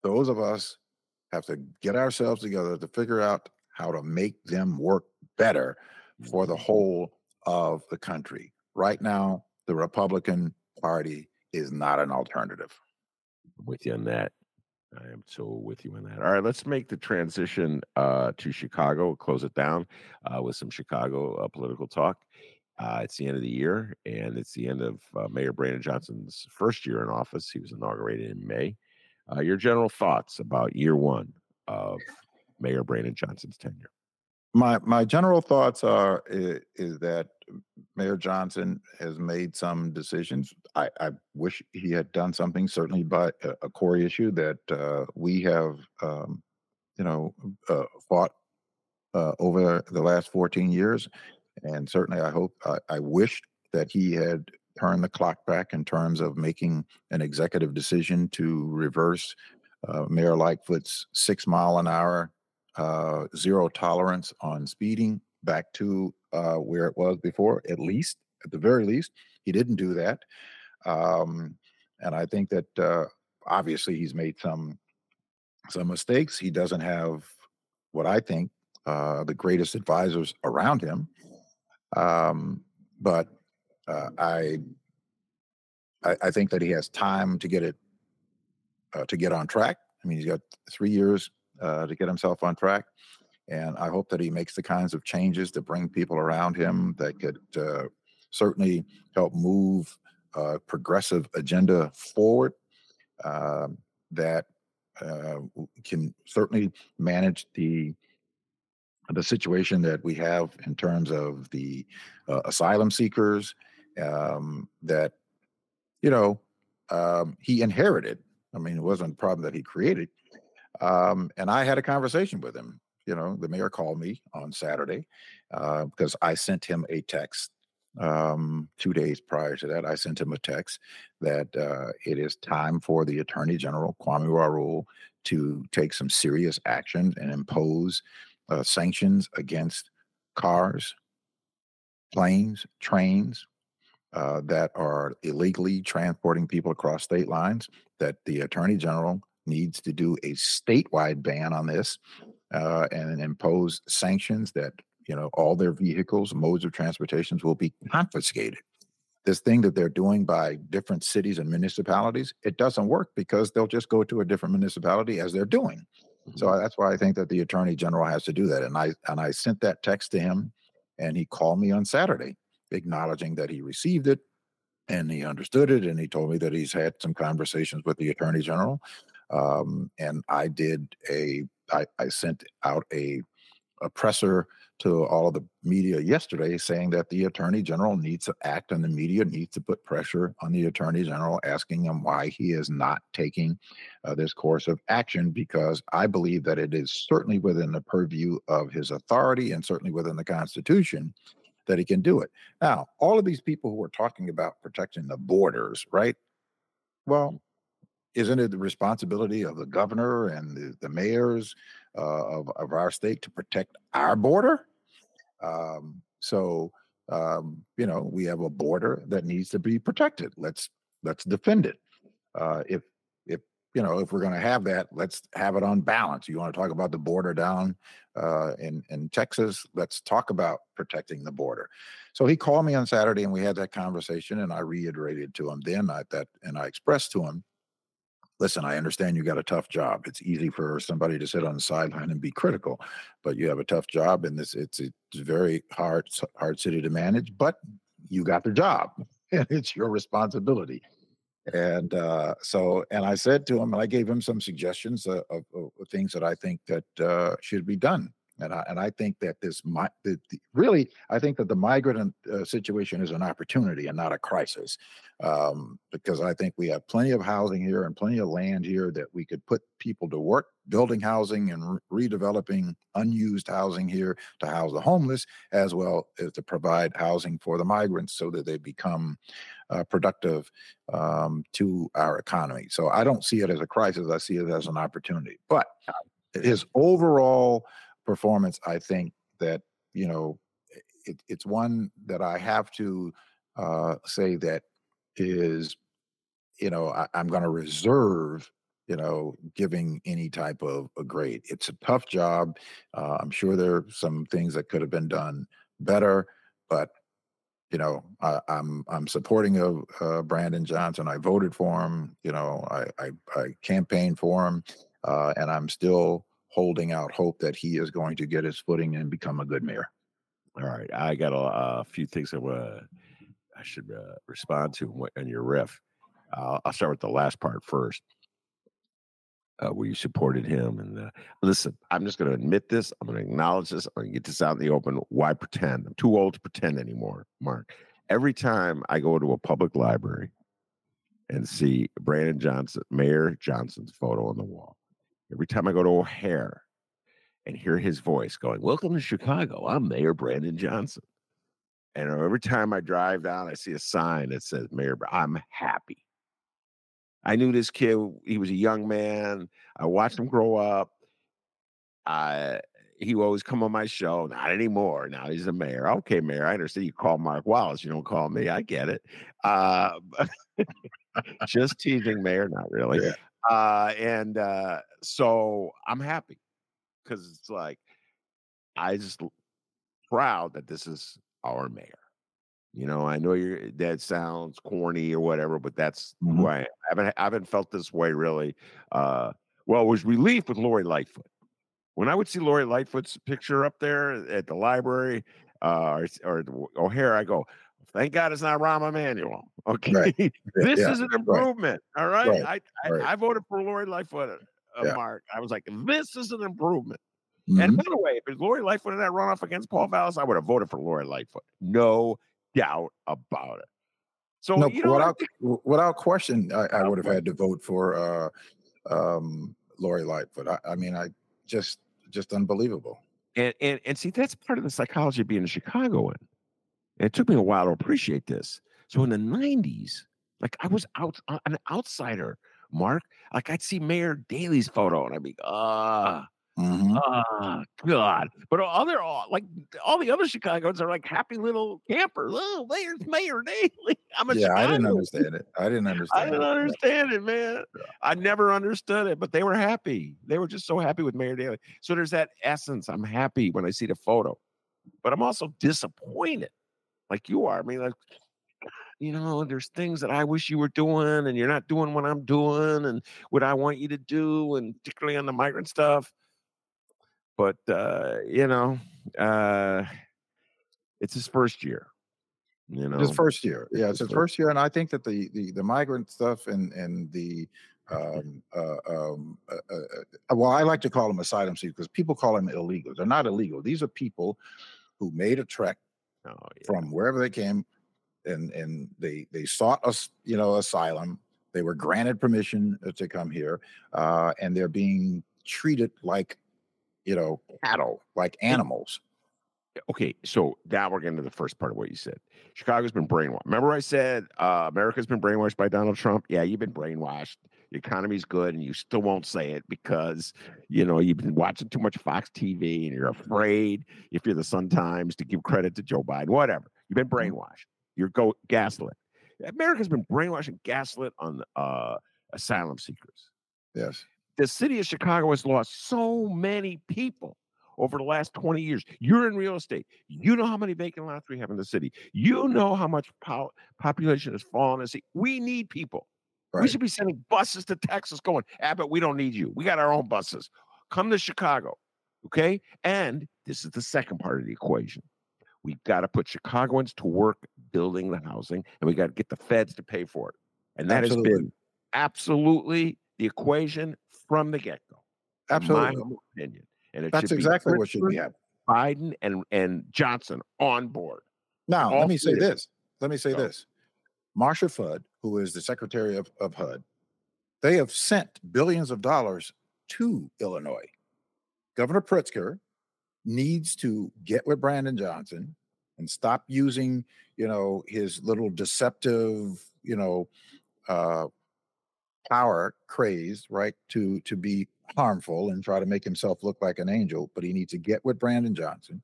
those of us have to get ourselves together to figure out how to make them work better for the whole of the country. Right now, the Republican Party is not an alternative. I'm with you on that. I am so with you on that. All right, let's make the transition uh, to Chicago, close it down uh, with some Chicago uh, political talk. Uh, it's the end of the year, and it's the end of uh, Mayor Brandon Johnson's first year in office. He was inaugurated in May. Uh, your general thoughts about year one of Mayor Brandon Johnson's tenure? My my general thoughts are is, is that Mayor Johnson has made some decisions. I, I wish he had done something, certainly by a, a core issue that uh, we have, um, you know, uh, fought uh, over the last 14 years. And certainly, I hope, I, I wish that he had turned the clock back in terms of making an executive decision to reverse uh, Mayor Lightfoot's six mile an hour, uh, zero tolerance on speeding back to uh, where it was before, at least, at the very least. He didn't do that. Um, and I think that uh, obviously he's made some some mistakes. He doesn't have what I think uh, the greatest advisors around him. Um, but uh, I, I I think that he has time to get it uh, to get on track. I mean, he's got three years uh, to get himself on track, and I hope that he makes the kinds of changes to bring people around him that could uh, certainly help move a progressive agenda forward. Um that uh, can certainly manage the the situation that we have in terms of the uh, asylum seekers um, that you know um, he inherited. I mean, it wasn't a problem that he created. Um, and I had a conversation with him. You know, the mayor called me on Saturday uh, because I sent him a text um, two days prior to that. I sent him a text that uh, it is time for the Attorney General, Kwame Raoul, to take some serious action and impose uh, sanctions against cars, planes, trains uh, that are illegally transporting people across state lines. That the Attorney General needs to do a statewide ban on this uh, and impose sanctions that you know all their vehicles, modes of transportations will be confiscated. This thing that they're doing by different cities and municipalities, it doesn't work because they'll just go to a different municipality as they're doing. So Mhm. that's why I think that the attorney general has to do that. And I and I sent that text to him, and he called me on Saturday, acknowledging that he received it and he understood it, and he told me that he's had some conversations with the attorney general. Um, and I did a I, I sent out a a presser to all of the media yesterday saying that the attorney general needs to act and the media needs to put pressure on the attorney general asking him why he is not taking uh, this course of action because i believe that it is certainly within the purview of his authority and certainly within the constitution that he can do it now all of these people who are talking about protecting the borders right well isn't it the responsibility of the governor and the, the mayors uh, of, of our state to protect our border? Um, so, um, you know, we have a border that needs to be protected. Let's let's defend it. Uh, if if you know if we're going to have that, let's have it on balance. You want to talk about the border down uh, in in Texas? Let's talk about protecting the border. So he called me on Saturday, and we had that conversation, and I reiterated to him then I, that, and I expressed to him listen, I understand you got a tough job. It's easy for somebody to sit on the sideline and be critical, but you have a tough job, and this it's it's very hard hard city to manage. But you got the job, and it's your responsibility. And uh, so, and I said to him, and I gave him some suggestions of, of, of things that I think that uh, should be done. And I, and I think that this mi- the, the, really, I think that the migrant uh, situation is an opportunity and not a crisis um, because I think we have plenty of housing here and plenty of land here that we could put people to work building housing and re- redeveloping unused housing here to house the homeless, as well as to provide housing for the migrants so that they become uh, productive um, to our economy. So I don't see it as a crisis. I see it as an opportunity. But his overall performance, I think that you know, it, it's one that I have to uh, say that is, you know, I, I'm going to reserve you know, giving any type of a grade. It's a tough job. Uh, I'm sure there are some things that could have been done better, but you know, I, am I'm, I'm supporting of uh, Brandon Johnson. I voted for him. You know, I I, I campaigned for him, uh, and I'm still holding out hope that he is going to get his footing and become a good mayor. All right, I got a, a few things I, uh, I should uh, respond to on your riff. I'll start with the last part first uh, where you supported him. And uh, listen, I'm just going to admit this. I'm going to acknowledge this. I'm going to get this out in the open. Why pretend? I'm too old to pretend anymore, Mark. Every time I go to a public library and see Brandon Johnson, Mayor Johnson's photo on the wall, every time I go to O'Hare and hear his voice going, Welcome to Chicago. I'm Mayor Brandon Johnson. And every time I drive down, I see a sign that says Mayor, I'm happy. I knew this kid. He was a young man. I watched him grow up. I he would always come on my show. Not anymore. Now he's a mayor. Okay, mayor. I understand you call Mark Wallace. You don't call me. I get it. Uh, just teasing, mayor. Not really. Yeah. Uh, and uh, so I'm happy because it's like I just proud that this is our mayor. You know, I know you're that sounds corny or whatever, but that's mm-hmm. who I, am. I haven't I haven't felt this way really. Uh, well, it was relief with Lori Lightfoot. When I would see Lori Lightfoot's picture up there at the library uh, or, or O'Hare, I go, thank God it's not Rahm Emanuel. Okay, right. this yeah. is an improvement. Right. All right, right. I, I, I voted for Lori Lightfoot. Uh, yeah. Mark, I was like, this is an improvement. Mm-hmm. And by the way, if Lori Lightfoot had that runoff against Paul Vallas, I would have voted for Lori Lightfoot. No doubt about it. So no, you know, without without question, I, I would have had to vote for uh, um, Lori Lightfoot. I, I mean, I just just unbelievable. And, and and see, that's part of the psychology of being a Chicagoan. And it took me a while to appreciate this. So in the '90s, like I was out uh, an outsider, Mark. Like I'd see Mayor Daley's photo, and I'd be, ah, Mm-hmm. Oh God! But all other like all the other Chicagoans are like happy little campers. Oh, there's Mayor Daley. I'm a yeah. Chicago. I didn't understand it. I didn't understand. I didn't it. understand it, man. Yeah. I never understood it, but they were happy. They were just so happy with Mayor Daley. So there's that essence. I'm happy when I see the photo, but I'm also disappointed, like you are. I mean, like you know, there's things that I wish you were doing, and you're not doing what I'm doing, and what I want you to do, and particularly on the migrant stuff but uh, you know, uh, it's his first year. You know, his first year. Yeah, it's his first year, and I think that the the, the migrant stuff and and the um, uh, um, uh, uh, uh well, I like to call them asylum seekers because people call them illegal. They're not illegal. These are people who made a trek oh, yeah. from wherever they came, and and they they sought us, you know, asylum. They were granted permission to come here, uh, and they're being treated like you know, cattle, like animals. Okay, so now we're getting to the first part of what you said. Chicago's been brainwashed. Remember, I said uh, America's been brainwashed by Donald Trump. Yeah, you've been brainwashed. The economy's good, and you still won't say it because you know you've been watching too much Fox TV, and you're afraid if you're the Sun Times to give credit to Joe Biden. Whatever, you've been mm-hmm. brainwashed. You're go gaslit. America's been brainwashed and gaslit on uh, asylum seekers. Yes the city of Chicago has lost so many people over the last 20 years. You're in real estate. You know how many vacant lots we have in the city. You know how much po- population has fallen. In We need people. Right. We should be sending buses to Texas going, Abbott, we don't need you. We got our own buses. Come to Chicago. Okay. And this is the second part of the equation. We've got to put Chicagoans to work building the housing and we got to get the feds to pay for it. And that Absolutely. has been absolutely the equation from the get go. Absolutely, my opinion. And that's exactly what should be happening. Biden and and Johnson on board. Now, All let me say this. Let me say so. this. Marcia Fudge, who is the secretary of, of HUD, they have sent billions of dollars to Illinois. Governor Pritzker needs to get with Brandon Johnson and stop using, you know, his little deceptive, you know, uh, power craze, right, to to be harmful and try to make himself look like an angel. But he needs to get with Brandon Johnson,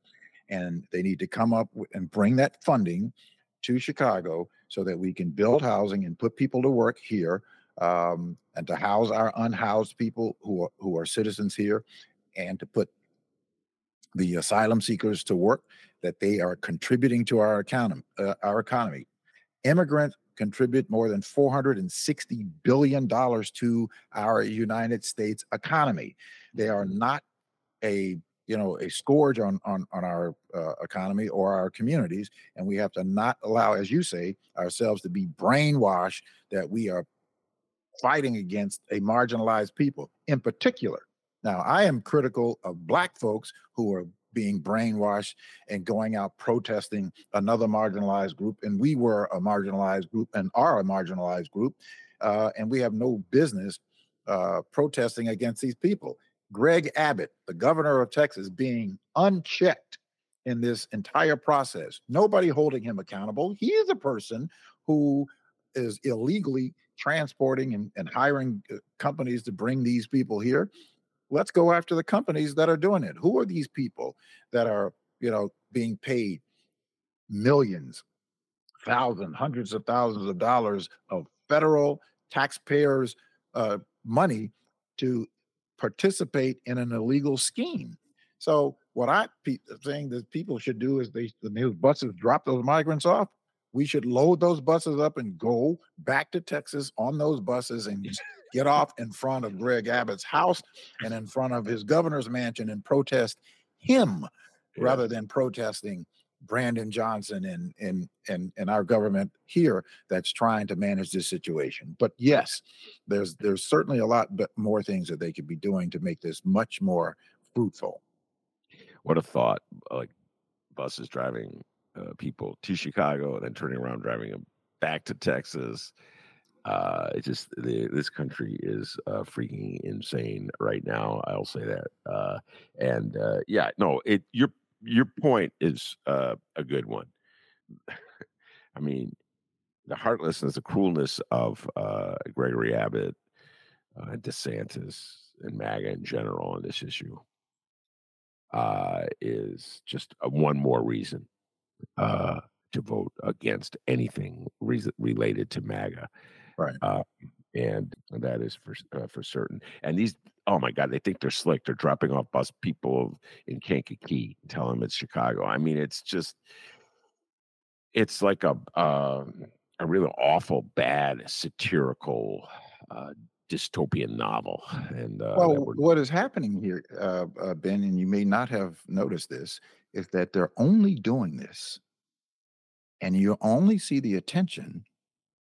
and they need to come up with, and bring that funding to Chicago so that we can build housing and put people to work here um, and to house our unhoused people who are, who are citizens here and to put the asylum seekers to work that they are contributing to our economy uh, our economy immigrants contribute more than 460 billion dollars to our united states economy. They are not a you know a scourge on on on our uh, economy or our communities and we have to not allow as you say ourselves to be brainwashed that we are fighting against a marginalized people in particular. Now i am critical of black folks who are being brainwashed and going out protesting another marginalized group and we were a marginalized group and are a marginalized group uh, and we have no business uh, protesting against these people Greg Abbott, the governor of Texas, being unchecked in this entire process. Nobody holding him accountable. He is a person who is illegally transporting and, and hiring uh, companies to bring these people here. Let's go after the companies that are doing it. Who are these people that are, you know, being paid millions, thousands, hundreds of thousands of dollars of federal taxpayers' uh, money to participate in an illegal scheme. So what I pe- saying that people should do is they the new buses drop those migrants off. We should load those buses up and go back to Texas on those buses and get off in front of Greg Abbott's house and in front of his governor's mansion and protest him yeah. rather than protesting Brandon Johnson and and and and our government here that's trying to manage this situation. But yes, there's there's certainly a lot more things that they could be doing to make this much more fruitful. What a thought! Like buses driving uh, people to Chicago and then turning around driving them back to Texas. Uh, it just the, this country is uh, freaking insane right now. I'll say that. Uh, and uh, yeah, no, it you're your point is uh, a good one. I mean, the heartlessness, the cruelness of uh, Gregory Abbott, uh, DeSantis, and MAGA in general on this issue uh, is just a, one more reason uh, to vote against anything re- related to MAGA. Right. Uh, and that is for uh, for certain. And these, oh my God, they think they're slick. They're dropping off bus people in Kankakee, telling them it's Chicago. I mean, it's just, it's like a uh, a really awful, bad, satirical. Uh, dystopian novel and uh, well what is happening here uh, uh, ben and you may not have noticed this is that they're only doing this and you only see the attention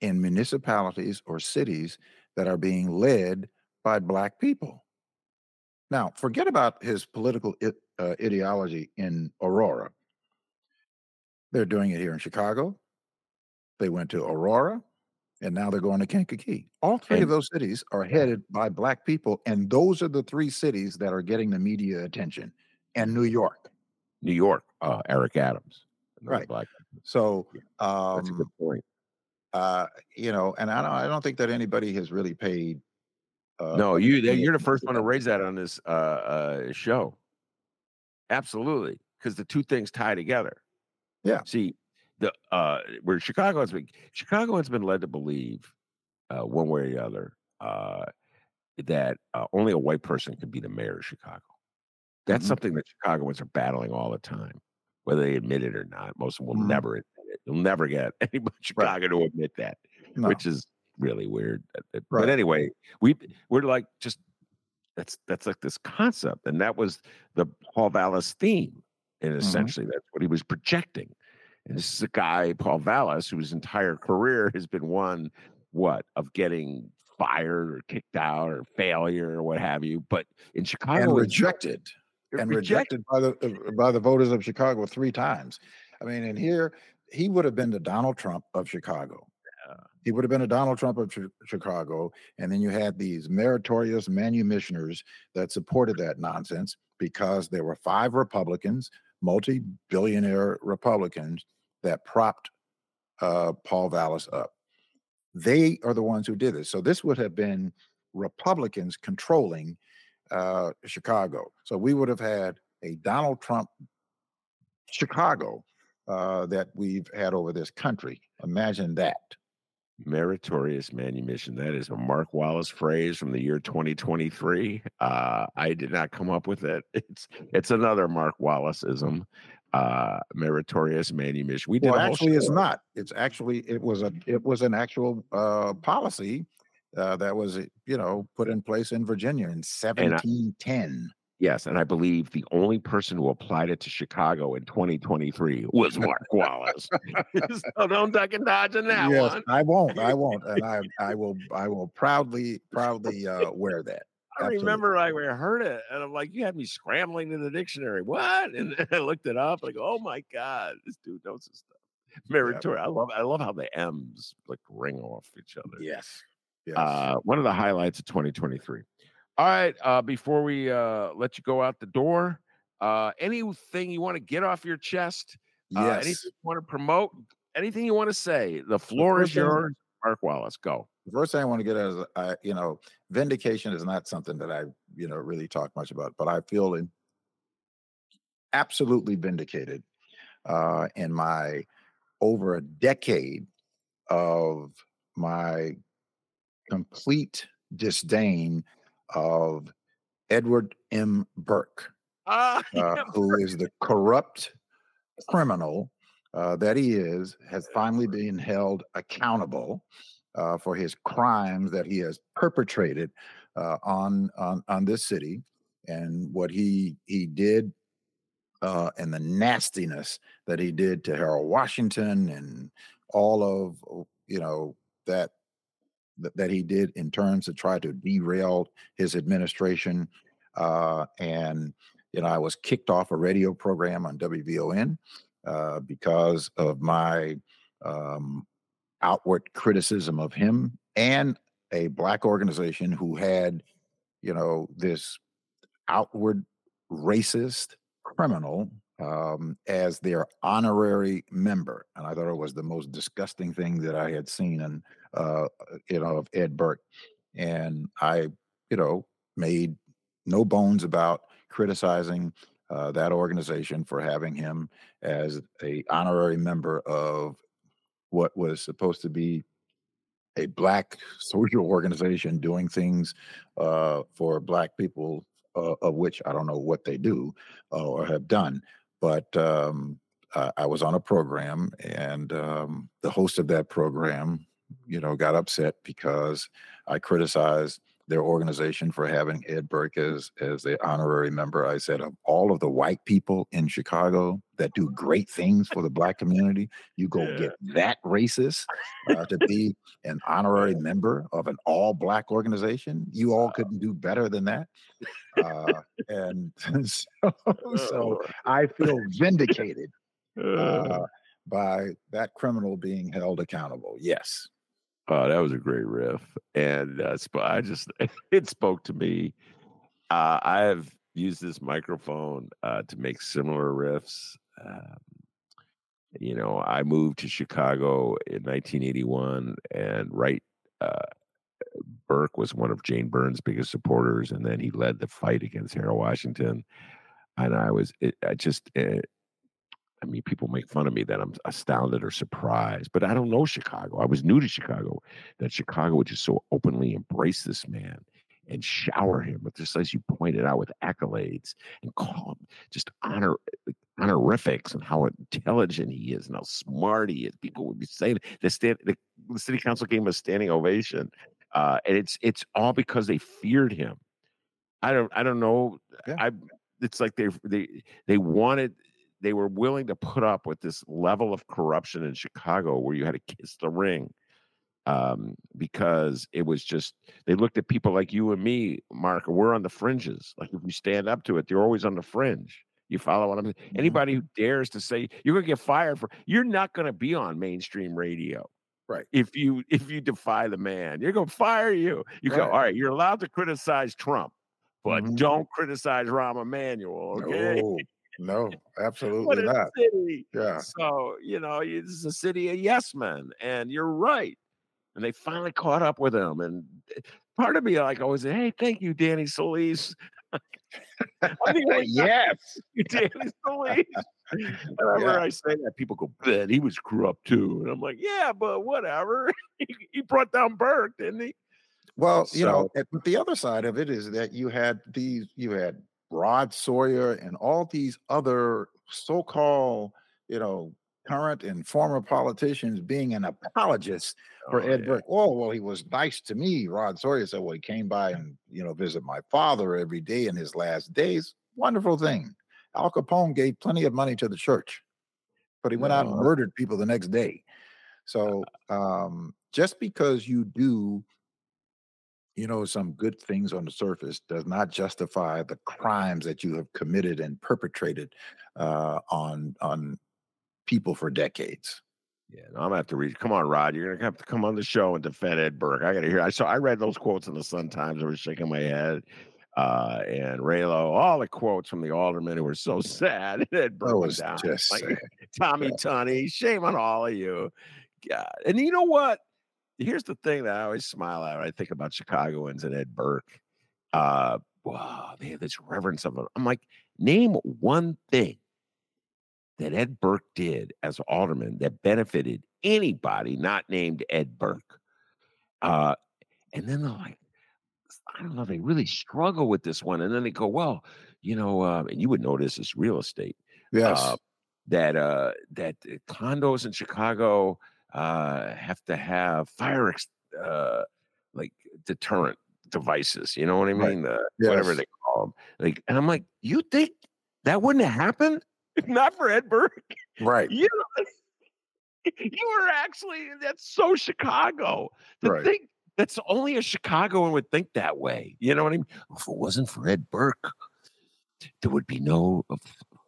in municipalities or cities that are being led by black people. Now, forget about his political uh, ideology in Aurora. They're doing it here in Chicago. They went to Aurora, and now they're going to Kankakee. All three of those cities are headed by black people, and those are the three cities that are getting the media attention. And New York, New York, uh, Eric Adams, right? Black. So um, that's a good point. Uh, you know, and I don't, I don't think that anybody has really paid. Uh, no, you you're the first one to raise that on this uh, uh, show. Absolutely, because the two things tie together. Yeah. See, the uh, where Chicago has been Chicago has been led to believe, uh, one way or the other, uh, that uh, only a white person can be the mayor of Chicago. That's mm-hmm. something that Chicagoans are battling all the time, whether they admit it or not. Most of them will mm-hmm. never You'll never get anybody in Chicago right. to admit that, no. which is really weird. Right. But anyway, we we're like just that's that's like this concept, and that was the Paul Vallas theme, and mm-hmm. essentially mm-hmm. that's what he was projecting. And this is a guy, Paul Vallas, whose entire career has been one what of getting fired or kicked out or failure or what have you. But in Chicago, and rejected, and rejected. rejected by the by the voters of Chicago three times. I mean, and here he would have been the Donald Trump of Chicago. He would have been a Donald Trump of Chicago. And then you had these meritorious manumissioners that supported that nonsense because there were five Republicans, multi billionaire Republicans that propped uh, Paul Vallas up. They are the ones who did this. So this would have been Republicans controlling uh, Chicago. So we would have had a Donald Trump Chicago uh, that we've had over this country. Imagine that. Meritorious manumission. That is a Mark Wallace phrase from the year 2023. Uh, I did not come up with it. It's it's another Mark Wallaceism. Uh, meritorious manumission. We did. Well, actually, it's not. It's actually it was a it was an actual uh, policy uh, that was you know put in place in Virginia in 1710. Yes, and I believe the only person who applied it to Chicago in 2023 was Mark Wallace. so don't duck and dodge on that yes, one. I won't. I won't, and I I will I will proudly proudly uh, wear that. I Absolutely. remember I heard it, and I'm like, you had me scrambling in the dictionary. What? And I looked it up. Like, oh my god, this dude knows his stuff. Meritorious. Yeah. I love I love how the M's like ring off each other. Yes. Yes. Uh, one of the highlights of 2023. All right. Uh, before we uh, let you go out the door, uh, anything you want to get off your chest? Uh, yes. anything you want to promote? Anything you want to say? The floor the is yours. Mark Wallace, go. The first thing I want to get at is, I, you know, vindication is not something that I, you know, really talk much about, but I feel in, absolutely vindicated uh, in my over a decade of my complete disdain of Edward M. Burke, uh, uh, who is the corrupt criminal uh, that he is, has finally been held accountable uh, for his crimes that he has perpetrated uh, on, on on this city and what he he did uh, and the nastiness that he did to Harold Washington and all of you know that that he did in terms to try to derail his administration. Uh, and, you know, I was kicked off a radio program on WVON uh, because of my um, outward criticism of him and a black organization who had, you know, this outward racist criminal um, as their honorary member. And I thought it was the most disgusting thing that I had seen. And uh, you know, of Ed Burke. And I, you know, made no bones about criticizing uh, that organization for having him as a honorary member of what was supposed to be a black social organization doing things uh, for black people, uh, of which I don't know what they do uh, or have done. But um, I, I was on a program, and um, the host of that program you know, got upset because I criticized their organization for having Ed Burke as as the honorary member. I said of all of the white people in Chicago that do great things for the black community, you go yeah. get that racist uh, to be an honorary member of an all black organization. You all couldn't do better than that. Uh, and so, so I feel vindicated uh, by that criminal being held accountable. Yes. Oh, that was a great riff, and uh, I just it spoke to me. Uh, I have used this microphone uh, to make similar riffs. Um, you know, I moved to Chicago in 1981, and right, uh, Burke was one of Jane Byrne's biggest supporters, and then he led the fight against Harold Washington. And I was, it, I just, eh, I mean, people make fun of me that I'm astounded or surprised, but I don't know Chicago. I was new to Chicago. That Chicago would just so openly embrace this man and shower him with just as you pointed out with accolades and call him just honor honorifics and how intelligent he is and how smart he is. People would be saying the stand the, the city council gave him a standing ovation, uh, and it's it's all because they feared him. I don't I don't know. Yeah. I it's like they they they wanted they were willing to put up with this level of corruption in Chicago where you had to kiss the ring um, because it was just they looked at people like you and me, Mark. We're on the fringes. Like if you stand up to it, they're always on the fringe. You follow what I'm saying? Mm-hmm. Anybody who dares to say you're going to get fired for, you're not going to be on mainstream radio. Right. If you if you defy the man, you're going to fire you. You right. go, all right. You're allowed to criticize Trump, but mm-hmm. don't criticize Rahm Emanuel. Okay. No. No, absolutely not. city. Yeah. So, you know, it's a city of yes men. And you're right. And they finally caught up with him. And eh, part of me like always say, Hey, thank you, Danny Solis. The only yes. you, Danny Solis. Whenever Yeah. I say that, people go, "Bet he was corrupt too," and I'm like, "Yeah, but whatever. he, he brought down Burke, didn't he?" Well, you know, but the other side of it is that you had these, you had Rod Sawyer and all these other so-called, you know, current and former politicians being an apologist for Oh, Ed yeah. Burke. Oh, well, he was nice to me. Rod Sawyer said, well, he came by and, you know, visit my father every day in his last days. Wonderful thing. Al Capone gave plenty of money to the church, but he went out and murdered people the next day. So um, just because you do, you know, some good things on the surface does not justify the crimes that you have committed and perpetrated uh, on on people for decades. Yeah, no, I'm gonna have to read. Come on, Rod, you're gonna have to come on the show and defend Ed Burke. I gotta hear. I saw. I read those quotes in the Sun Times. I was shaking my head. Uh, and Raylo, all the quotes from the aldermen who were so sad. Ed Burke That was down. just Like. Tommy Tunney, shame on all of you. God. And you know what? Here's the thing that I always smile at when I think about Chicagoans and Ed Burke. Uh, wow, they have this reverence of them. I'm like, name one thing that Ed Burke did as alderman that benefited anybody not named Ed Burke. Uh, and then they're like, I don't know, they really struggle with this one. And then they go, well, you know, uh, and you would know this is real estate Yes. uh, that uh, that uh, condos in Chicago uh, have to have fire ex- uh, like deterrent devices. You know what I Right. mean? The, Whatever they call them. Like, and I'm like, you think that wouldn't have happened not for Ed Burke? right. You know, you were actually that's so Chicago to Right. think that's only a Chicagoan would think that way. You know what I mean? If it wasn't for Ed Burke, there would be no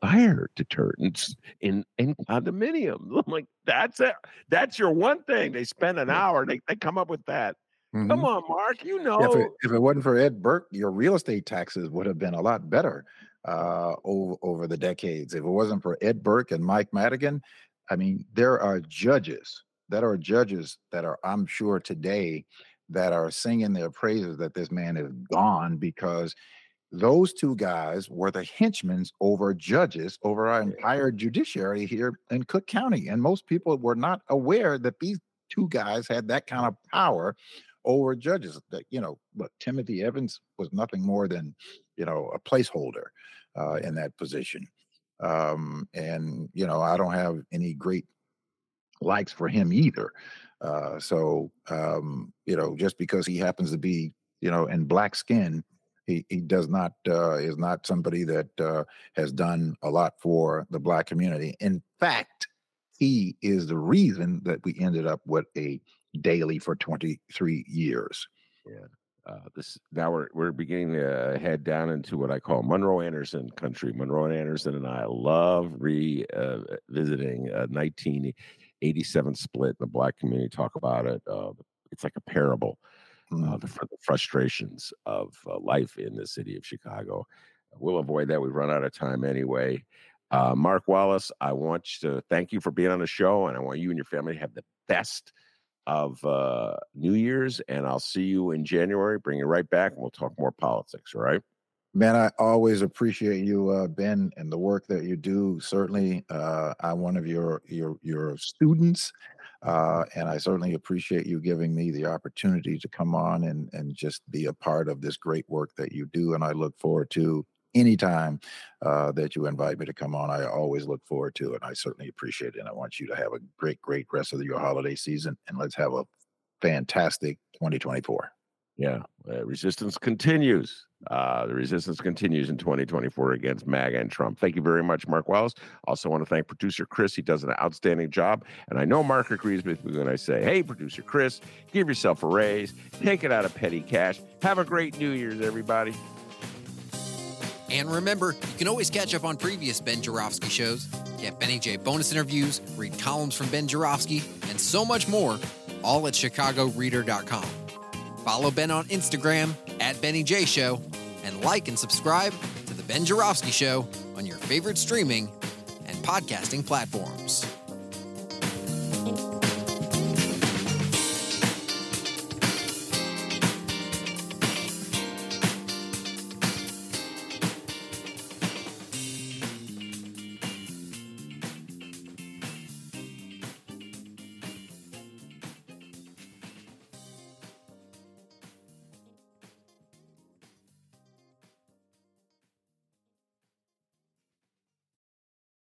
fire deterrents in in condominiums. I'm like, that's it. That's your one thing. They spend an hour. They they come up with that. Mhm. Come on, Mark. You know. If it, if it wasn't for Ed Burke, your real estate taxes would have been a lot better uh, over over the decades. If it wasn't for Ed Burke and Mike Madigan, I mean, there are judges that are judges that are, I'm sure, today that are singing their praises that this man is gone because those two guys were the henchmen over judges over our entire judiciary here in Cook County, and most people were not aware that these two guys had that kind of power over judges. That you know, look, Timothy Evans was nothing more than you know a placeholder uh, in that position, um, and you know I don't have any great likes for him either. Uh, so um, you know, just because he happens to be you know in black skin. He, he does not uh, is not somebody that uh, has done a lot for the black community. In fact, he is the reason that we ended up with a Daley for 23 years. uh, this now we're we're beginning to head down into what I call Monroe Anderson country. Monroe Anderson and I love revisiting uh, 1987 split in the black community. Talk about it. Uh, it's like a parable. Uh, Mm. the, fr- the frustrations of uh, life in the city of Chicago. We'll avoid that. We've run out of time anyway. Uh, Mark Wallace, I want to thank you for being on the show, and I want you and your family to have the best of uh, New Year's. And I'll see you in January. Bring you right back, and we'll talk more politics. All right. Man, I always appreciate you, uh, Ben, and the work that you do. Certainly, uh, I'm one of your your your students, uh, and I certainly appreciate you giving me the opportunity to come on and and just be a part of this great work that you do. And I look forward to anytime uh, that you invite me to come on. I always look forward to it. and I certainly appreciate it, and I want you to have a great, great rest of your holiday season, and let's have a fantastic 2024. Yeah, uh, resistance continues. Uh, the resistance continues in 2024 against MAGA and Trump. Thank you very much, Mark Wallace. Also, want to thank producer Chris. He does an outstanding job. And I know Mark agrees with me when I say, hey, producer Chris, give yourself a raise, take it out of petty cash. Have a great New Year's, everybody. And remember, you can always catch up on previous Ben Joravsky shows, get Benny J bonus interviews, read columns from Ben Joravsky, and so much more, all at chicagoreader.com. Follow Ben on Instagram at Benny J Show, and like and subscribe to The Ben Joravsky Show on your favorite streaming and podcasting platforms.